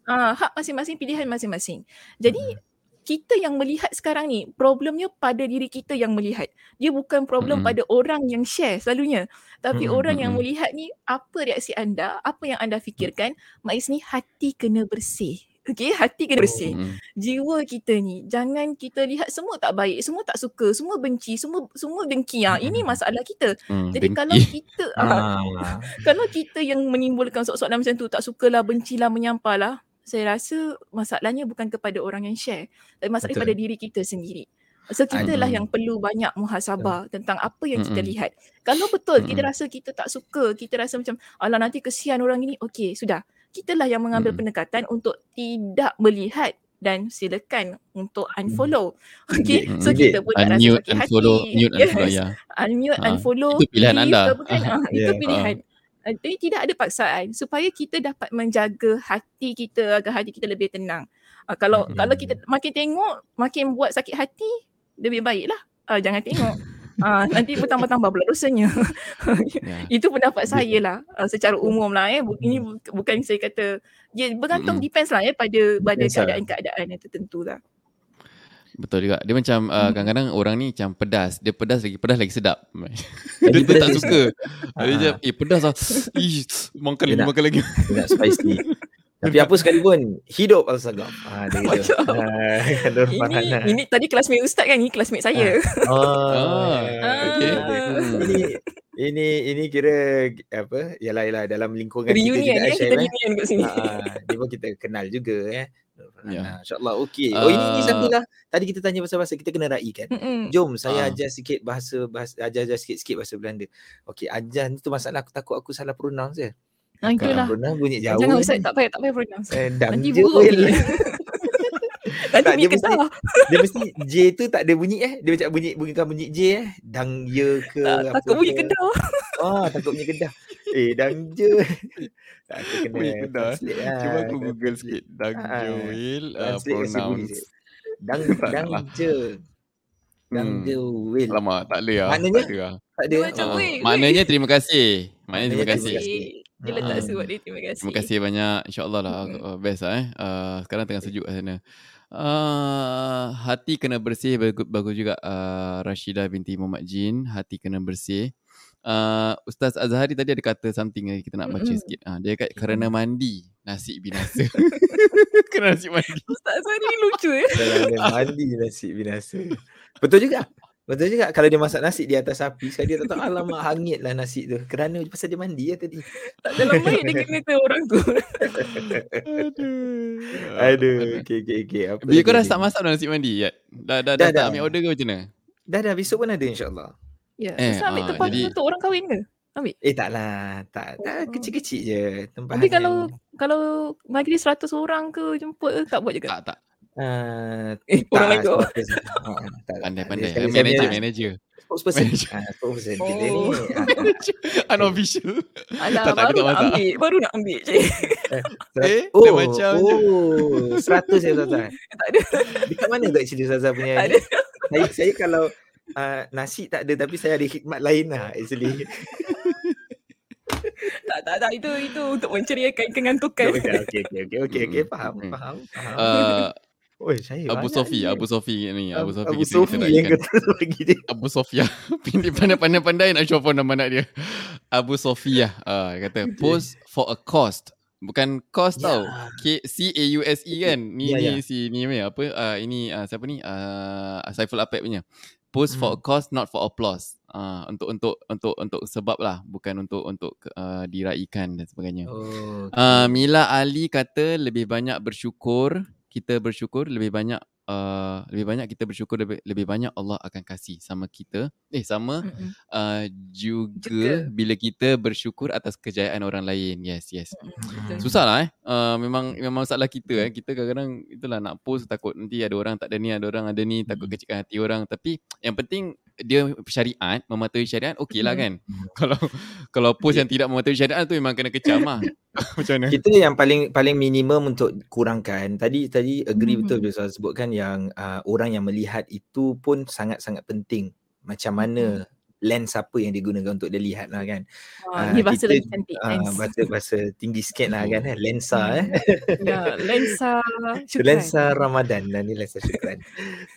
Uh, hak masing-masing, pilihan masing-masing. Jadi mm. kita yang melihat sekarang ni, problemnya pada diri kita yang melihat. Dia bukan problem mm. pada orang yang share selalunya. Tapi mm. orang mm. yang melihat ni, apa reaksi anda, apa yang anda fikirkan, Mak ni hati kena bersih. Okay, hati kena bersih. Oh, hmm. Jiwa kita ni, jangan kita lihat semua tak baik, semua tak suka, semua benci, semua semua dengki. Ha. Ini masalah kita. Hmm, Jadi dengki. kalau kita, ah. kalau kita yang menimbulkan soalan macam tu, tak sukalah, bencilah, menyampahlah, saya rasa masalahnya bukan kepada orang yang share, tapi masalah kepada diri kita sendiri. So kita lah yang perlu banyak muhasabah betul. tentang apa yang kita lihat. Kalau betul kita rasa kita tak suka, kita rasa macam alah nanti kesian orang ini, okey sudah kitalah yang mengambil hmm. pendekatan untuk tidak melihat dan silakan untuk unfollow. Okay, hmm. so kita pun tak rasa sakit unfollow, hati. Mute yes. unfollow, ya. Unmute, ha. unfollow. Itu pilihan anda. Bukan, ha. Itu yeah. pilihan. Ha. Jadi tidak ada paksaan supaya kita dapat menjaga hati kita agar hati kita lebih tenang. Uh, kalau hmm. kalau kita makin tengok, makin buat sakit hati, lebih baiklah. Uh, jangan tengok. Ah, nanti bertambah-tambah pula dosanya. yeah. Itu pendapat saya lah uh, secara umum lah eh. Ini bukan saya kata dia bergantung mm-hmm. depends lah eh pada pada lah. keadaan-keadaan yang tertentu lah. Betul juga. Dia macam uh, hmm. kadang-kadang orang ni macam pedas. Dia pedas lagi pedas lagi sedap. dia tu tak suka. Dia macam eh pedas lah. Ih, makan lagi, makan lagi. Tidak spicy. Tapi apa sekalipun hidup Al-Sagam. Ha, ah, ini, ini tadi kelasmate ustaz kan? Ini kelasmate saya. Ah. Oh. Ah. Okay. Ini ini ini kira apa? Yalah yalah dalam lingkungan Reunion, kita juga ya, kita reunion kat sini. Ha, dia pun kita kenal juga ya. Ya. InsyaAllah okey. Oh ini, ini satu lah. Tadi kita tanya pasal bahasa kita kena raikan. Mm-mm. Jom saya uh. ajar sikit bahasa bahasa ajar-ajar sikit-sikit bahasa Belanda. Okey, ajar ni tu masalah aku takut aku salah pronounce je. Ha, itulah. Pronounce bunyi jauh. Jangan Ustaz, tak payah, tak payah pronounce. Eh, Nanti buruk. Nanti tak, dia mesti, dia mesti J tu tak ada bunyi eh. Dia macam bunyi bunyikan bunyi J eh. Dang ye ke tak, apa Takut bunyi kedah. Ah, takut bunyi kedah. Eh, dang je. Tak kena bunyi kedah. Lah. Cuba aku Google sikit. Dang ah, je will uh, pronounce. Dang dang je. Dang je will. Lama tak boleh ah. Maknanya tak ada. Tak ada. Uh, maknanya terima kasih. Maknanya terima kasih. Dia letak surat dia terima kasih. Terima kasih banyak. InsyaAllah lah. Uh, best lah eh. Uh, sekarang tengah sejuk kat sana. Uh, hati kena bersih. Bagus, bagus juga uh, Rashidah binti Muhammad Jin. Hati kena bersih. Uh, Ustaz Azhari tadi ada kata something yang kita nak baca mm-hmm. sikit. Uh, dia kata kerana mandi nasi binasa. kerana nasi mandi. Ustaz Azhari lucu ya. Kerana mandi nasi binasa. Betul juga. Betul juga kalau dia masak nasi di atas api sekali dia tak tahu alamak hangit lah nasi tu. Kerana pasal dia mandi ya tadi. Tak dalam baik dia kena tu orang tu. Aduh. Aduh. Okey okey okey. Apa Biar kau dah start masak nasi mandi ya? Dah dah dah, dah, dah ambil order ke macam mana? Dah dah besok pun ada insya-Allah. Ya. Eh, ambil tempat jadi... untuk orang kahwin ke? Ambil. Eh taklah. Tak, tak oh. kecil-kecil je tempat. Tapi kalau yang... kalau majlis 100 orang ke jemput tak buat juga. Tak tak. Uh, eh, orang lain kau. Pandai-pandai. Manager, manager. Spokesperson. Spokesperson. Oh. Unofficial. Alah, tak, baru nak ambil. Baru nak ambil je. eh, oh, macam oh, seratus ya Zaza. Tak ada. Dekat mana tak actually Zaza punya? Tak ada. Saya, saya kalau uh, nasi tak ada tapi saya ada khidmat lain lah actually. tak tak tak itu itu untuk menceriakan kengantukan. Okey okey okey okey okey faham hmm. faham faham. Uh, Oi, saya Abu Sofi, Abu Sofi ni, Abu Sofi Abu Sofi yang kata bagi dia. Abu Sofia. Pindah pandai-pandai nak show nama anak dia. Abu Sofia. Ah, uh, kata post for a cost. Bukan cost yeah. tau. K C A U S E kan. Ni yeah, ni yeah. si ni apa? Uh, ini uh, siapa ni? Uh, Saiful Apek punya. Post hmm. for a cost not for applause. Uh, untuk untuk untuk untuk sebab lah bukan untuk untuk uh, diraikan dan sebagainya. Oh, okay. uh, Mila Ali kata lebih banyak bersyukur kita bersyukur lebih banyak uh, lebih banyak kita bersyukur lebih, lebih banyak Allah akan kasih sama kita. Eh sama mm-hmm. uh, juga, juga. bila kita bersyukur atas kejayaan orang lain. Yes yes. Mm-hmm. susahlah eh. Uh, memang memang masalah kita eh. Kita kadang-kadang itulah nak post takut nanti ada orang tak ada ni ada orang ada ni takut mm-hmm. kecilkan hati orang. Tapi yang penting dia syariat mematuhi syariat okey lah kan? Kalau kalau post yang tidak mematuhi syariat tu memang kena kecam lah. Macam mana? Kita yang paling paling minimum untuk kurangkan tadi tadi agree mm-hmm. betul dia sebutkan yang uh, orang yang melihat itu pun sangat-sangat penting. Macam mana mm-hmm lens apa yang digunakan untuk dia lihat lah kan. Oh, uh, ini bahasa lagi cantik. Uh, bahasa, bahasa tinggi sikit lah kan. Eh. Lensa hmm. eh. Ya, lensa syukran. Lensa Ramadan lah ni lensa syukran.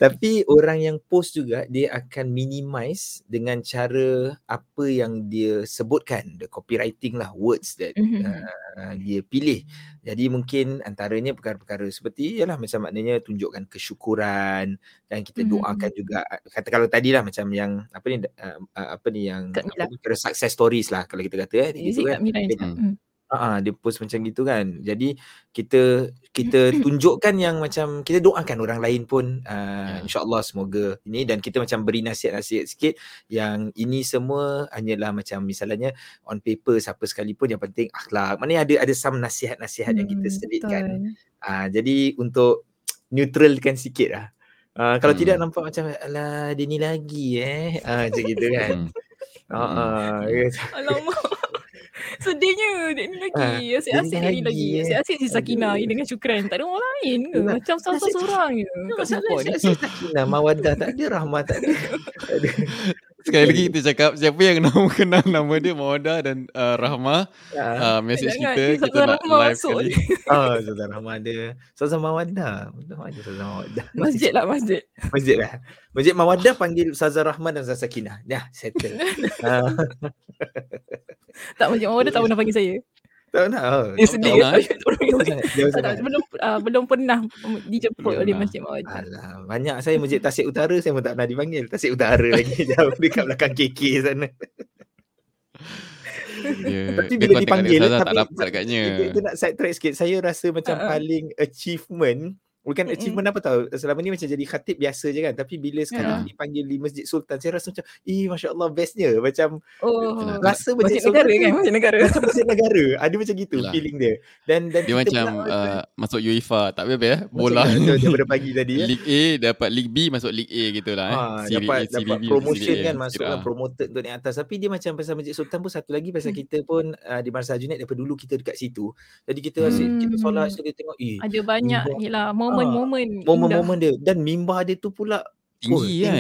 Tapi orang yang post juga dia akan minimize dengan cara apa yang dia sebutkan. The copywriting lah, words that mm-hmm. uh, dia pilih. Jadi mungkin antaranya perkara-perkara seperti ialah macam maknanya tunjukkan kesyukuran dan kita mm-hmm. doakan juga kata kalau tadi lah macam yang apa ni uh, apa ni yang apa ni, kira success stories lah kalau kita kata eh gitu kan. Hmm. Ah, uh, dia post macam gitu kan. Jadi kita kita tunjukkan yang macam kita doakan orang lain pun uh, yeah. insyaallah semoga ini dan kita macam beri nasihat-nasihat sikit yang ini semua hanyalah macam misalnya on paper siapa sekalipun yang penting akhlak. Mana ada ada some nasihat-nasihat hmm, yang kita selitkan. Ah, uh, jadi untuk neutralkan sikit lah. Uh, kalau hmm. tidak nampak macam alah dia ni lagi eh. Ah uh, macam gitu kan. Ha uh, uh, Alamak. Sedihnya dia ni lagi. Ha, asyik-asyik dia ni lagi. Asyik-asyik si Sakina ni dengan Syukran. Tak ada orang lain ke? Macam seorang-seorang je. Kat Singapura ni. Sakina, Mawadah tak ada. Rahmat tak ada. Sekali lagi kita cakap siapa yang nama kenal nama dia Mawadah dan uh, Rahma ya. uh, message Jangan, kita kita nak Rahma live sekali. Oh, Ustazah Rahma ada. Ustazah Mawadah. Ustazah Mawadah. Masjid lah masjid. Masjid lah. Masjid Mawadah panggil Ustazah Rahma dan Ustazah Sakinah. Dah, settle. uh. tak Masjid Mawadah tak pernah panggil saya. Tak nak. Dia sedih. Belum uh, belum pernah dijemput oleh Masjid Mawadah. Alah, banyak saya Masjid Tasik Utara saya pun tak pernah dipanggil. Tasik Utara lagi jauh dekat belakang KK sana. Yeah. Tapi bila dipanggil tapi tak dapat agaknya. Kita nak side track sikit. Saya rasa macam uh-uh. paling achievement Bukan mm-hmm. achievement apa tau Selama ni macam jadi khatib biasa je kan Tapi bila sekarang yeah. dipanggil di Masjid Sultan Saya rasa macam Eh Masya Allah bestnya Macam oh, Rasa Masjid, Masjid Sultan negara kan Masjid negara Macam Masjid negara Ada macam gitu Yalah. feeling dia dan, dan Dia macam pula, uh, Masuk UEFA Tak apa-apa ya Bola Daripada pagi tadi ya. League A Dapat League B Masuk League A gitu lah eh. ha, Dapat, A, dapat promotion kan Masuk kan Promoted untuk naik atas Tapi dia macam Pasal Masjid Sultan pun Satu lagi Pasal hmm. kita pun uh, Di Marsa Junaid Daripada dulu kita dekat situ Jadi kita hmm. Kita solat Kita tengok eh, Ada banyak Gila Momen-momen momen-momen dia. Dan mimbar dia tu pula tinggi oh, kan?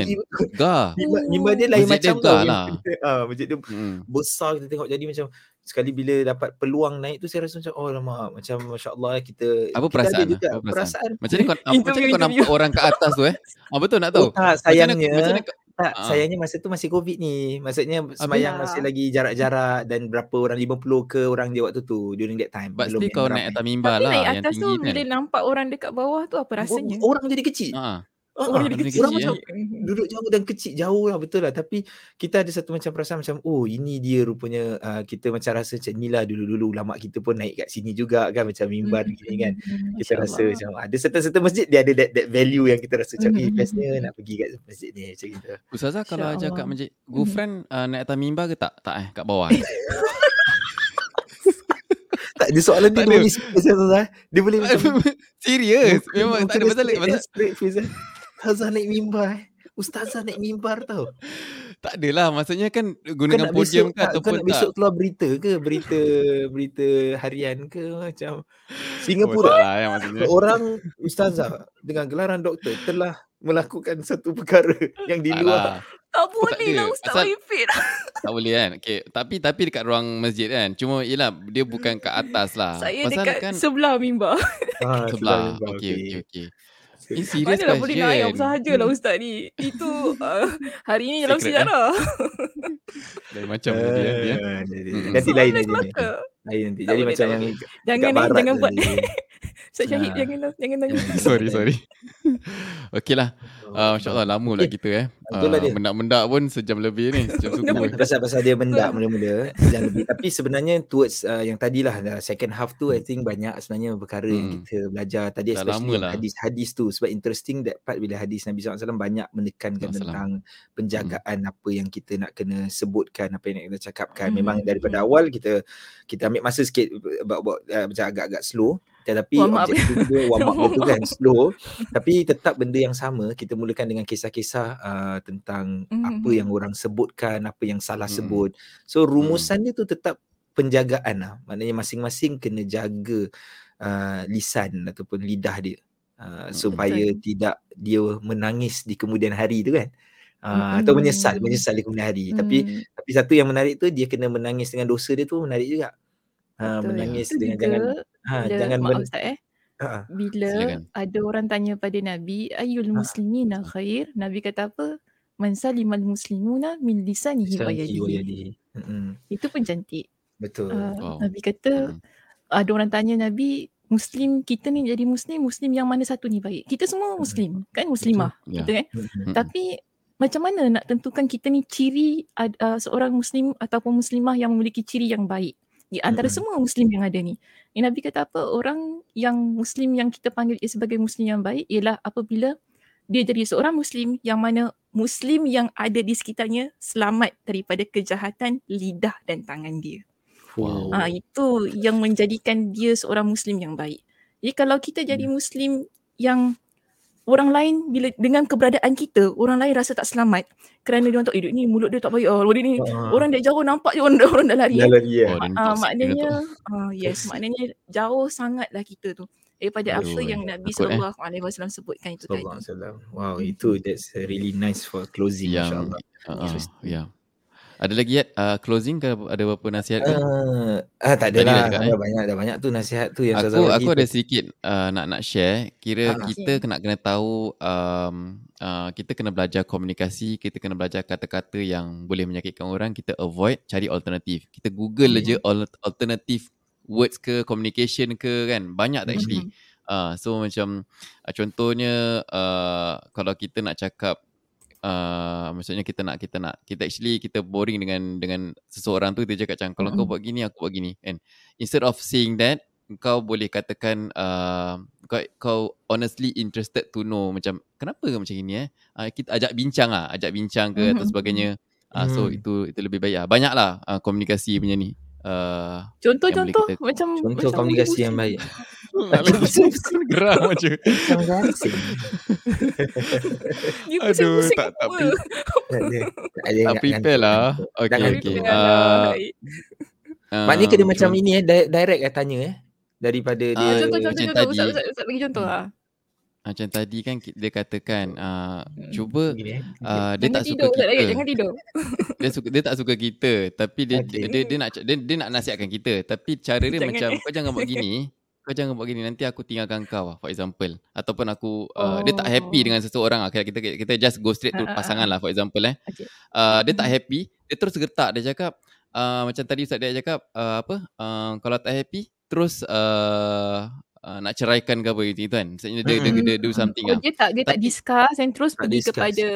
Gah mimbar, mimbar dia lain macam dia tau lah. ah masjid dia hmm. besar kita tengok jadi macam sekali bila dapat peluang naik tu saya rasa macam oh lama macam masya-Allah kita apa perasaan, kita apa perasaan? Perasaan macam ni kau macam ni kau nampak orang kat atas tu eh? Ah betul nak tahu? Oh, tak sayangnya macam ni, tak, uh. sayangnya masa tu masih COVID ni. Maksudnya semayang masih lagi jarak-jarak dan berapa orang 50 ke orang dia waktu tu during that time. But still kau naik atas mimbar lah naik atas tu kan. bila nampak orang dekat bawah tu apa rasanya? Orang jadi kecil. Uh. Oh, orang jadi kecil. Orang macam eh. duduk jauh dan kecil jauh lah betul lah. Tapi kita ada satu macam perasaan macam oh ini dia rupanya uh, kita macam rasa macam ni lah dulu-dulu ulama kita pun naik kat sini juga kan macam mimbar hmm. gini kan. Hmm. Kita Masya rasa Allah. macam ada certain-certain masjid dia ada that, that value yang kita rasa macam hmm. eh bestnya nak pergi kat masjid ni macam gitu. Ustazah kalau ajak kat masjid hmm. uh, naik atas mimbar ke tak? Tak eh kat bawah. tak ada soalan dia boleh serius Dia boleh macam serius. Memang tak ada masalah. Masalah. Ustazah naik mimbar eh. Ustazah naik mimbar tau. Tak adalah. Maksudnya kan gunakan podium ke ataupun tak. Kau nak besok keluar berita ke? Berita berita harian ke macam. Singapura. Oh, lah, ya, orang Ustazah dengan gelaran doktor telah melakukan satu perkara yang di luar. Tak boleh lah Ustaz Wifit. tak boleh kan. Okay. Tapi tapi dekat ruang masjid kan. Cuma yelah dia bukan kat atas lah. Saya Pasal dekat kan, sebelah mimbar. Ah, sebelah. Okey okey okey. Ini serius Mana lah boleh nak ayam sahajalah Ustaz ni. Itu uh, hari ni dalam sejarah. Lain macam uh, dia. dia. Nanti lain lagi. Lain nanti. Jadi macam yang jangan ni, jangan buat. Ustaz Syahid jangan jangan tanya. sorry sorry. Okeylah. Uh, Masya Allah lama lah kita eh. Uh, mendak-mendak pun sejam lebih ni. Sejam suku. Pasal-pasal dia mendak mula-mula. Sejam lebih. Tapi sebenarnya towards uh, yang tadilah second half tu I think banyak sebenarnya perkara hmm. yang kita belajar. Tadi Dah especially lah. hadis-hadis tu. Sebab interesting that part bila hadis Nabi SAW banyak menekankan Masalah. tentang penjagaan hmm. apa yang kita nak kena sebutkan. Apa yang nak kena cakapkan. Hmm. Memang daripada awal kita kita ambil masa sikit buat-buat uh, macam agak-agak slow tetapi objektif dia warm up tu kan slow tapi tetap benda yang sama kita mulakan dengan kisah-kisah uh, tentang mm-hmm. apa yang orang sebutkan apa yang salah mm. sebut so rumusan mm. dia tu tetap penjagaan lah maknanya masing-masing kena jaga uh, lisan ataupun lidah dia uh, supaya mm. tidak dia menangis di kemudian hari tu kan uh, mm. atau menyesal menyesal di kemudian hari mm. tapi tapi satu yang menarik tu dia kena menangis dengan dosa dia tu menarik juga Ha, menangis itu dengan jangan ha, bila, jangan maaf ben- Ustaz eh. Ha. Bila Silakan. ada orang tanya pada Nabi, ayul ha. muslimina khair? Nabi kata apa? Man salimal muslimuna min lisanihi wa yadihi. Itu pun cantik. Betul. Uh, wow. Nabi kata, hmm. ada orang tanya Nabi, Muslim kita ni jadi Muslim, Muslim yang mana satu ni baik? Kita semua Muslim, kan Muslimah. Betul. Kita ya. kan? Hmm. Tapi macam mana nak tentukan kita ni ciri uh, seorang Muslim ataupun Muslimah yang memiliki ciri yang baik? Di antara mm-hmm. semua muslim yang ada ni. Ni Nabi kata apa? Orang yang muslim yang kita panggil sebagai muslim yang baik ialah apabila dia jadi seorang muslim yang mana muslim yang ada di sekitarnya selamat daripada kejahatan lidah dan tangan dia. Wow. Ha, itu yang menjadikan dia seorang muslim yang baik. Jadi kalau kita jadi hmm. muslim yang orang lain bila dengan keberadaan kita orang lain rasa tak selamat kerana dia orang tahu eh ni mulut dia tak baik oh dia ni uh. orang dia jauh nampak je orang, orang dah lari dah lari ya. uh, maknanya uh, yes maknanya jauh sangatlah kita tu daripada oh, apa yang Nabi sallallahu eh. alaihi wasallam sebutkan itu tadi. Wow, itu that's really nice for closing insya-Allah. Uh, uh, yeah. Ada lagi yet uh, closing ke ada apa nasihat ke? Uh, ah tak ada lah. Ada eh? banyak ada banyak tu nasihat tu yang aku aku ada sedikit uh, nak nak share. Kira uh, kita kena kena tahu um, uh, kita kena belajar komunikasi, kita kena belajar kata-kata yang boleh menyakitkan orang, kita avoid cari alternatif. Kita Google hmm. aja alternatif words ke communication ke kan. Banyak tak actually. Hmm. Uh, so macam uh, contohnya uh, kalau kita nak cakap uh, maksudnya kita nak kita nak kita actually kita boring dengan dengan seseorang tu dia cakap macam kalau mm-hmm. kau buat gini aku buat gini and instead of saying that kau boleh katakan uh, kau kau honestly interested to know macam kenapa macam ini eh uh, kita ajak bincang ah ajak bincang ke mm-hmm. atau sebagainya uh, so mm. itu itu lebih baik lah banyaklah uh, komunikasi punya ni Uh, contoh-contoh kita... macam contoh macam komunikasi yang baik. Gerak macam. Aduh, tak tak pi. Tak prepare lah. Okay, okay. Uh, uh, Maknanya kena macam ini eh, direct eh tanya eh. Daripada dia. Uh, contoh, contoh, contoh. Ustaz, Ustaz, Ustaz, bagi contoh lah. Macam tadi kan dia katakan uh, cuba uh, dia tak suka kita. Lagi, jangan tidur. dia suka dia tak suka kita tapi dia okay. dia, dia, nak dia, dia nak nasihatkan kita tapi cara dia jangan macam eh. kau jangan buat gini. kau jangan buat gini nanti aku tinggalkan kau for example ataupun aku uh, oh. dia tak happy dengan seseorang kita kita kita just go straight to pasangan lah for example eh. Okay. Uh, dia tak happy dia terus gertak dia cakap uh, macam tadi ustaz dia cakap uh, apa uh, kalau tak happy terus uh, uh, nak ceraikan ke apa gitu kan. Maksudnya dia, dia, dia, do something oh, lah. Dia tak dia tak discuss and terus pergi discuss. kepada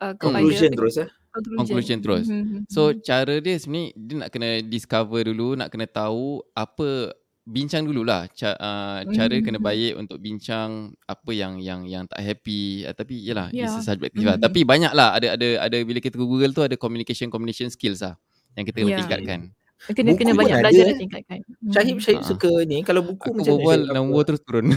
uh, conclusion terus eh. Conclusion, conclusion terus. Mm-hmm. So cara dia sebenarnya dia nak kena discover dulu, nak kena tahu apa bincang dululah Ca, uh, cara mm. kena baik untuk bincang apa yang yang yang tak happy uh, tapi yalah yeah. it's subjective mm. lah. tapi banyaklah ada ada ada bila kita Google tu ada communication communication skills lah yang kita yeah. tingkatkan kena buku kena banyak belajar dan tingkatkan Syahib Syahib uh. suka ni kalau buku aku macam berbual nombor terus turun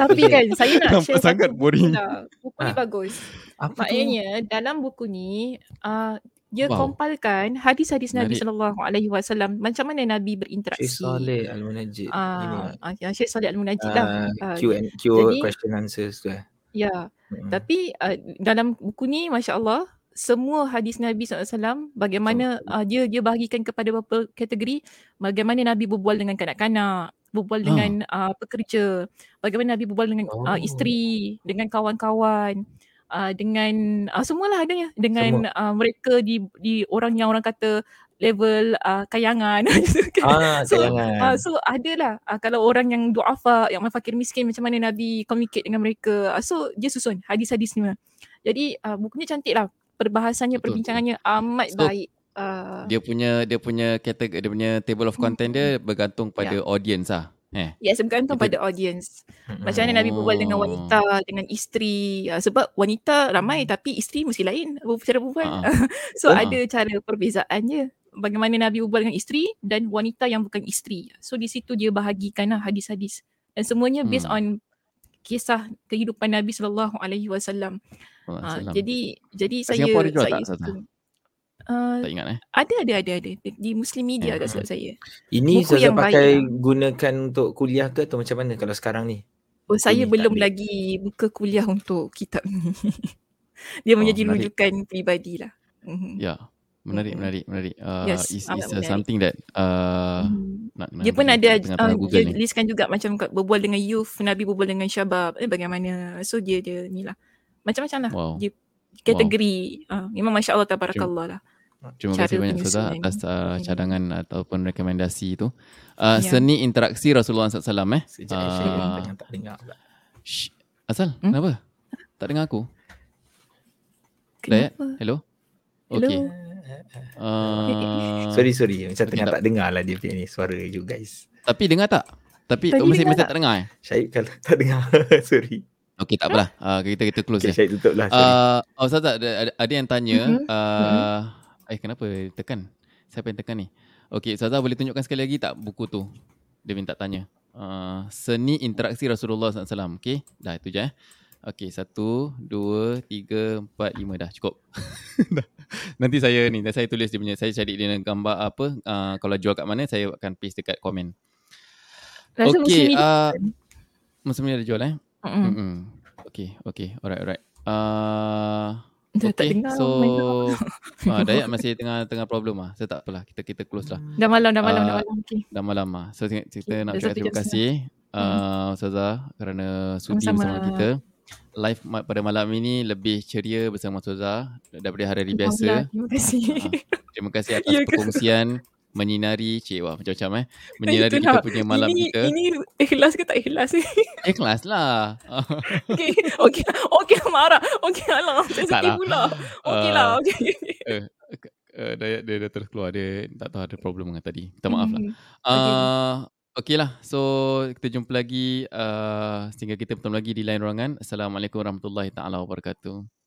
tapi kan saya nak Nampak share sangat boring lah. buku ni bagus apa maknanya dalam buku ni uh, dia wow. kompilkan hadis-hadis Nabi sallallahu alaihi wasallam macam mana Nabi berinteraksi. Syekh Saleh Al-Munajjid. Ah, uh, Syekh Saleh Al-Munajjid uh, lah. Uh, Q and Q jadi, question answers tu. Eh. Ya. Hmm. Tapi uh, dalam buku ni masya-Allah semua hadis Nabi SAW bagaimana uh, dia dia bahagikan kepada beberapa kategori bagaimana Nabi berbual dengan kanak-kanak berbual dengan uh, pekerja bagaimana Nabi berbual dengan oh. uh, isteri dengan kawan-kawan uh, dengan uh, semualah adanya dengan Semua. uh, mereka di di orang yang orang kata level uh, kayangan. Ah, so, kayangan. Uh, so adalah uh, kalau orang yang duafa yang fakir miskin macam mana Nabi communicate dengan mereka. Uh, so dia susun hadis-hadis ni. Jadi uh, bukunya cantik lah. Perbahasannya, Betul. perbincangannya amat so, baik. Uh, dia punya dia punya kategori dia punya table of content dia bergantung pada yeah. audience lah. Eh. Yes, bergantung Itu... pada audience. Macam mana Nabi berbual dengan wanita, dengan isteri. Uh, sebab wanita ramai hmm. tapi isteri mesti lain cara berbual. Uh. so uh. ada cara perbezaannya. Bagaimana Nabi berbual dengan isteri dan wanita yang bukan isteri. So di situ dia bahagikan lah hadis-hadis. Dan semuanya based hmm. on kisah kehidupan Nabi sallallahu alaihi wasallam. Jadi jadi saya saya tak, Uh, tak ingat eh? Ada, ada, ada, ada. Di Muslim Media uh-huh. sebab saya. Ini saya pakai baik. gunakan untuk kuliah ke atau macam mana kalau sekarang ni? Oh, saya belum lagi buka kuliah untuk kitab ni. Dia oh, menjadi menarik. rujukan peribadi lah. Mhm. Ya, menarik, menarik, menarik. Uh, yes, is, is uh, something that uh, mm. nak, dia pun ada, uh, dia ni. listkan juga macam berbual dengan youth, Nabi berbual dengan syabab, eh, bagaimana. So dia, dia ni lah. Macam-macam lah. Wow. Dia kategori. Wow. Uh, memang Masya Allah, Tabarakallah lah. Terima kasih banyak Ustazah atas uh, cadangan hmm. ataupun rekomendasi itu. Uh, ya. Seni interaksi Rasulullah SAW eh. Sejak uh, yang tak dengar pula. Asal? Hmm? Kenapa? Tak dengar aku? Kenapa? Hello? Okay. Uh, sorry, sorry. Macam tengah tak, tak dengar lah dia punya ni suara you guys. Tapi dengar tak? Tapi Tadi masih, masih tak dengar eh? Syahid kalau tak dengar. sorry. Okay, tak apalah. Uh, kita kita close okay, ya. Syahid tutup lah. Uh, oh, Ustazah, ada, ada yang tanya. Uh, Eh kenapa tekan? Siapa yang tekan ni? Okay, Ustazah boleh tunjukkan sekali lagi tak buku tu? Dia minta tanya. Uh, seni interaksi Rasulullah SAW. Okay, dah itu je eh. Okay, satu, dua, tiga, empat, lima dah cukup. Nanti saya ni, saya tulis dia punya, saya cari dia gambar apa. Uh, kalau jual kat mana, saya akan paste dekat komen. Rasa okay, uh, musim ni ada jual eh? Mm-mm. Mm-mm. Okay, okay, alright, alright. Uh, Dah okay, tak dengar so ah, Dayak masih tengah tengah problem ah. Saya tak apalah kita kita close lah. Dah malam dah malam uh, dah malam. Okay. Dah malam ah. So kita okay. nak ucapkan terima kasih uh. Ustazah kerana sudi Sama-sama. bersama kita. Live pada malam ini lebih ceria bersama Ustazah daripada hari-hari biasa. Terima kasih. Uh, terima kasih atas ya, perkongsian menyinari cik wah macam-macam eh. Menyinari kita lah. punya malam ini, kita. ini ikhlas ke tak ikhlas? Ikhlas lah. Okey okey okey marah. Okey alah saya sedih pula. Okey lah uh, okey. uh, uh, dia, dia, dia terus keluar. Dia tak tahu ada problem dengan tadi. Minta maaf lah. Uh, okey lah. So kita jumpa lagi uh, sehingga kita bertemu lagi di lain ruangan. Assalamualaikum warahmatullahi taala wabarakatuh